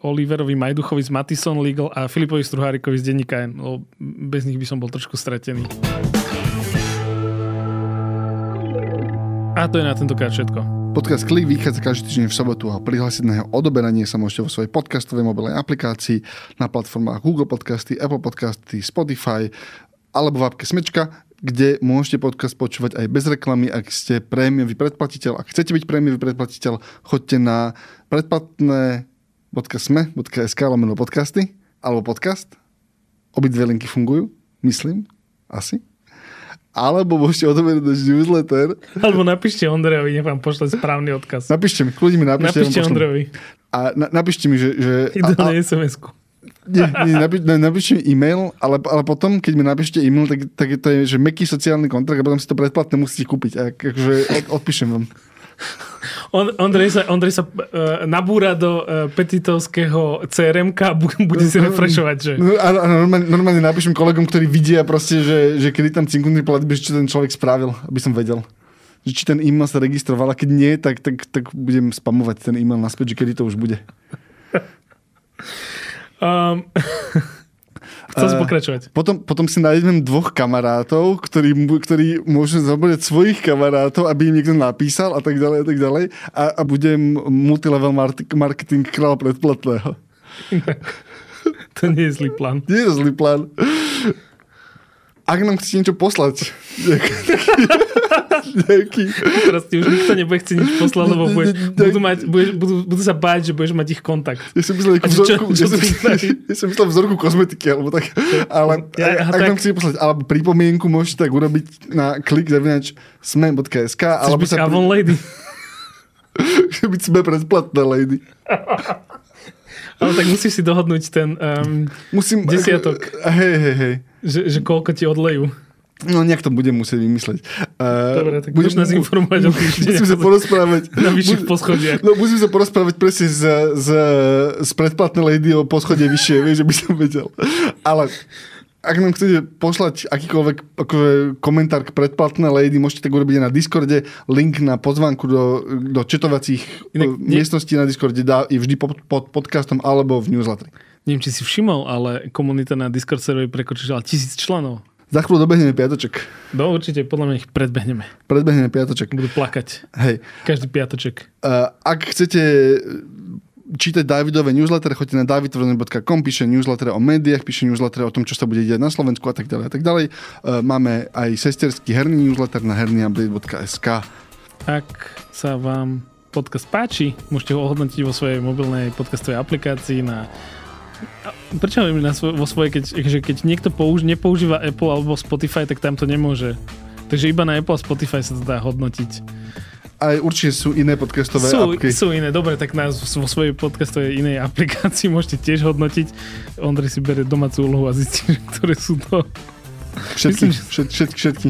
Speaker 1: Oliverovi Majduchovi z Matison Legal a Filipovi Struhárikovi z denníka lebo bez nich by som bol trošku stratený. A to je na tentokrát všetko.
Speaker 2: Podcast Klik vychádza každý týždeň v sobotu a prihlásiť na jeho odoberanie sa môžete vo svojej podcastovej mobilnej aplikácii na platformách Google Podcasty, Apple Podcasty, Spotify alebo v apke Smečka, kde môžete podcast počúvať aj bez reklamy, ak ste prémiový predplatiteľ. Ak chcete byť prémiový predplatiteľ, choďte na predplatné.sme.sk lomeno podcasty alebo podcast. Obidve linky fungujú, myslím, asi alebo môžete odoberať náš newsletter.
Speaker 1: Alebo napíšte Ondrejovi, nech vám pošle správny odkaz.
Speaker 2: Napíšte mi, kľudne mi napíšte.
Speaker 1: Napíšte. Ondrejovi.
Speaker 2: A na, napíšte mi, že... že a, a,
Speaker 1: Ideálne SMS-ku.
Speaker 2: nie, nie, napí, ne, napíšte mi e-mail, ale, ale potom, keď mi napíšte e-mail, tak, tak to je, že meký sociálny kontrakt a potom si to predplatné musíte kúpiť. A, akože od, odpíšem vám.
Speaker 1: On, Ondrej sa, Ondrej sa uh, nabúra do uh, petitovského CRM a bu- bude si refrešovať, že...
Speaker 2: No, a, a normálne, normálne napíšem kolegom, ktorí vidia proste, že, že kedy tam cinknutý platby, čo ten človek spravil, aby som vedel. Že či ten e-mail sa registroval a keď nie, tak, tak, tak budem spamovať ten e-mail naspäť, že kedy to už bude.
Speaker 1: Um, chcel si
Speaker 2: Eh,
Speaker 1: pokračovať.
Speaker 2: Potom, potom si nájdem dvoch kamarátov, ktorí, ktorí môžu zabrať svojich kamarátov, aby im niekto napísal a tak ďalej a tak ďalej. A, a budem multilevel mark- marketing kráľa predplatného.
Speaker 1: To nie je zlý plán.
Speaker 2: Nie je zlý plán. Ak nám chcete niečo poslať, nejaký,
Speaker 1: Teraz ti už nikto nebude chcieť nič poslať, lebo bude, budú, mať, budeš, budú, budú sa báť, že budeš mať ich kontakt.
Speaker 2: ja som myslel
Speaker 1: A čo-
Speaker 2: vzorku,
Speaker 1: čo
Speaker 2: ja som, ja som myslel vzorku kozmetiky, alebo tak. Ale
Speaker 1: Ja-
Speaker 2: ak, ak nám chcete poslať, alebo pripomienku môžete tak urobiť na klik zavinač sme.sk,
Speaker 1: Chceš
Speaker 2: alebo sa pri,
Speaker 1: Lady.
Speaker 2: byť sme predplatné lady.
Speaker 1: Ale tak musíš si dohodnúť ten, um,
Speaker 2: Musím...
Speaker 1: Desiatok.
Speaker 2: Hej, hej, hej.
Speaker 1: že, že koľko ti odlejú.
Speaker 2: No nejak to budem musieť vymysleť. Uh,
Speaker 1: Dobre, tak budeš nás informovať o týždeň.
Speaker 2: Musím sa porozprávať.
Speaker 1: Na vyšších poschodiach.
Speaker 2: No musím sa porozprávať presne z, z, z predplatnej lady o poschodie vyššie, vieš, že by som vedel. Ale ak nám chcete poslať akýkoľvek akože, komentár k predplatné Lady, môžete tak urobiť aj na Discorde. Link na pozvánku do, do četovacích Inak, miestností na Discorde dá je vždy pod, pod podcastom alebo v newsletteri.
Speaker 1: Neviem, či si všimol, ale komunita na Discord serveri prekročila tisíc členov.
Speaker 2: Za chvíľu dobehneme piatoček.
Speaker 1: No určite, podľa mňa ich predbehneme.
Speaker 2: Predbehneme piatoček.
Speaker 1: Budú plakať.
Speaker 2: Hej.
Speaker 1: Každý piatoček.
Speaker 2: Uh, ak chcete čítať Davidové newsletter, choďte na davidtvrdoň.com, píše newsletter o médiách, píše newsletter o tom, čo sa bude diať na Slovensku a tak ďalej a tak ďalej. E, máme aj sesterský herný newsletter na hernyupdate.sk.
Speaker 1: Ak sa vám podcast páči, môžete ho ohodnotiť vo svojej mobilnej podcastovej aplikácii na Prečo na svo- vo svojej, keď, že keď niekto použ- nepoužíva Apple alebo Spotify, tak tam to nemôže. Takže iba na Apple a Spotify sa to dá hodnotiť
Speaker 2: aj určite sú iné podcastové
Speaker 1: sú,
Speaker 2: apky.
Speaker 1: Sú iné, dobre, tak nás vo svojej podcastovej inej aplikácii môžete tiež hodnotiť. Ondrej si bere domácu úlohu a zistí, ktoré sú to.
Speaker 2: Všetky, Myslím, všet, všetky, všetky.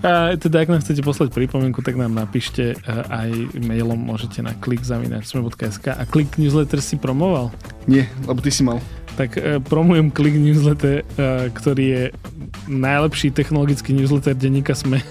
Speaker 1: A teda, ak nám chcete poslať pripomienku, tak nám napíšte aj mailom, môžete na klikzavináčsme.sk a klik newsletter si promoval?
Speaker 2: Nie, lebo ty si mal.
Speaker 1: Tak uh, promujem klik newsletter, uh, ktorý je najlepší technologický newsletter denníka Sme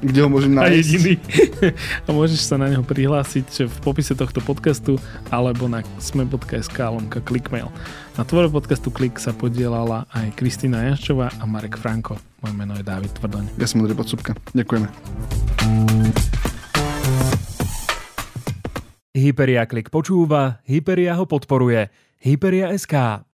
Speaker 2: kde ho môžem nájsť.
Speaker 1: A jediný. a môžeš sa na neho prihlásiť v popise tohto podcastu alebo na sme.sk lomka klikmail. Na tvore podcastu Klik sa podielala aj Kristýna Janščová a Marek Franko. Moje meno je Dávid Tvrdoň.
Speaker 2: Ja som Andrej Podsúbka. Ďakujeme.
Speaker 3: Hyperia Klik počúva, Hyperia ho podporuje. Hyperia SK.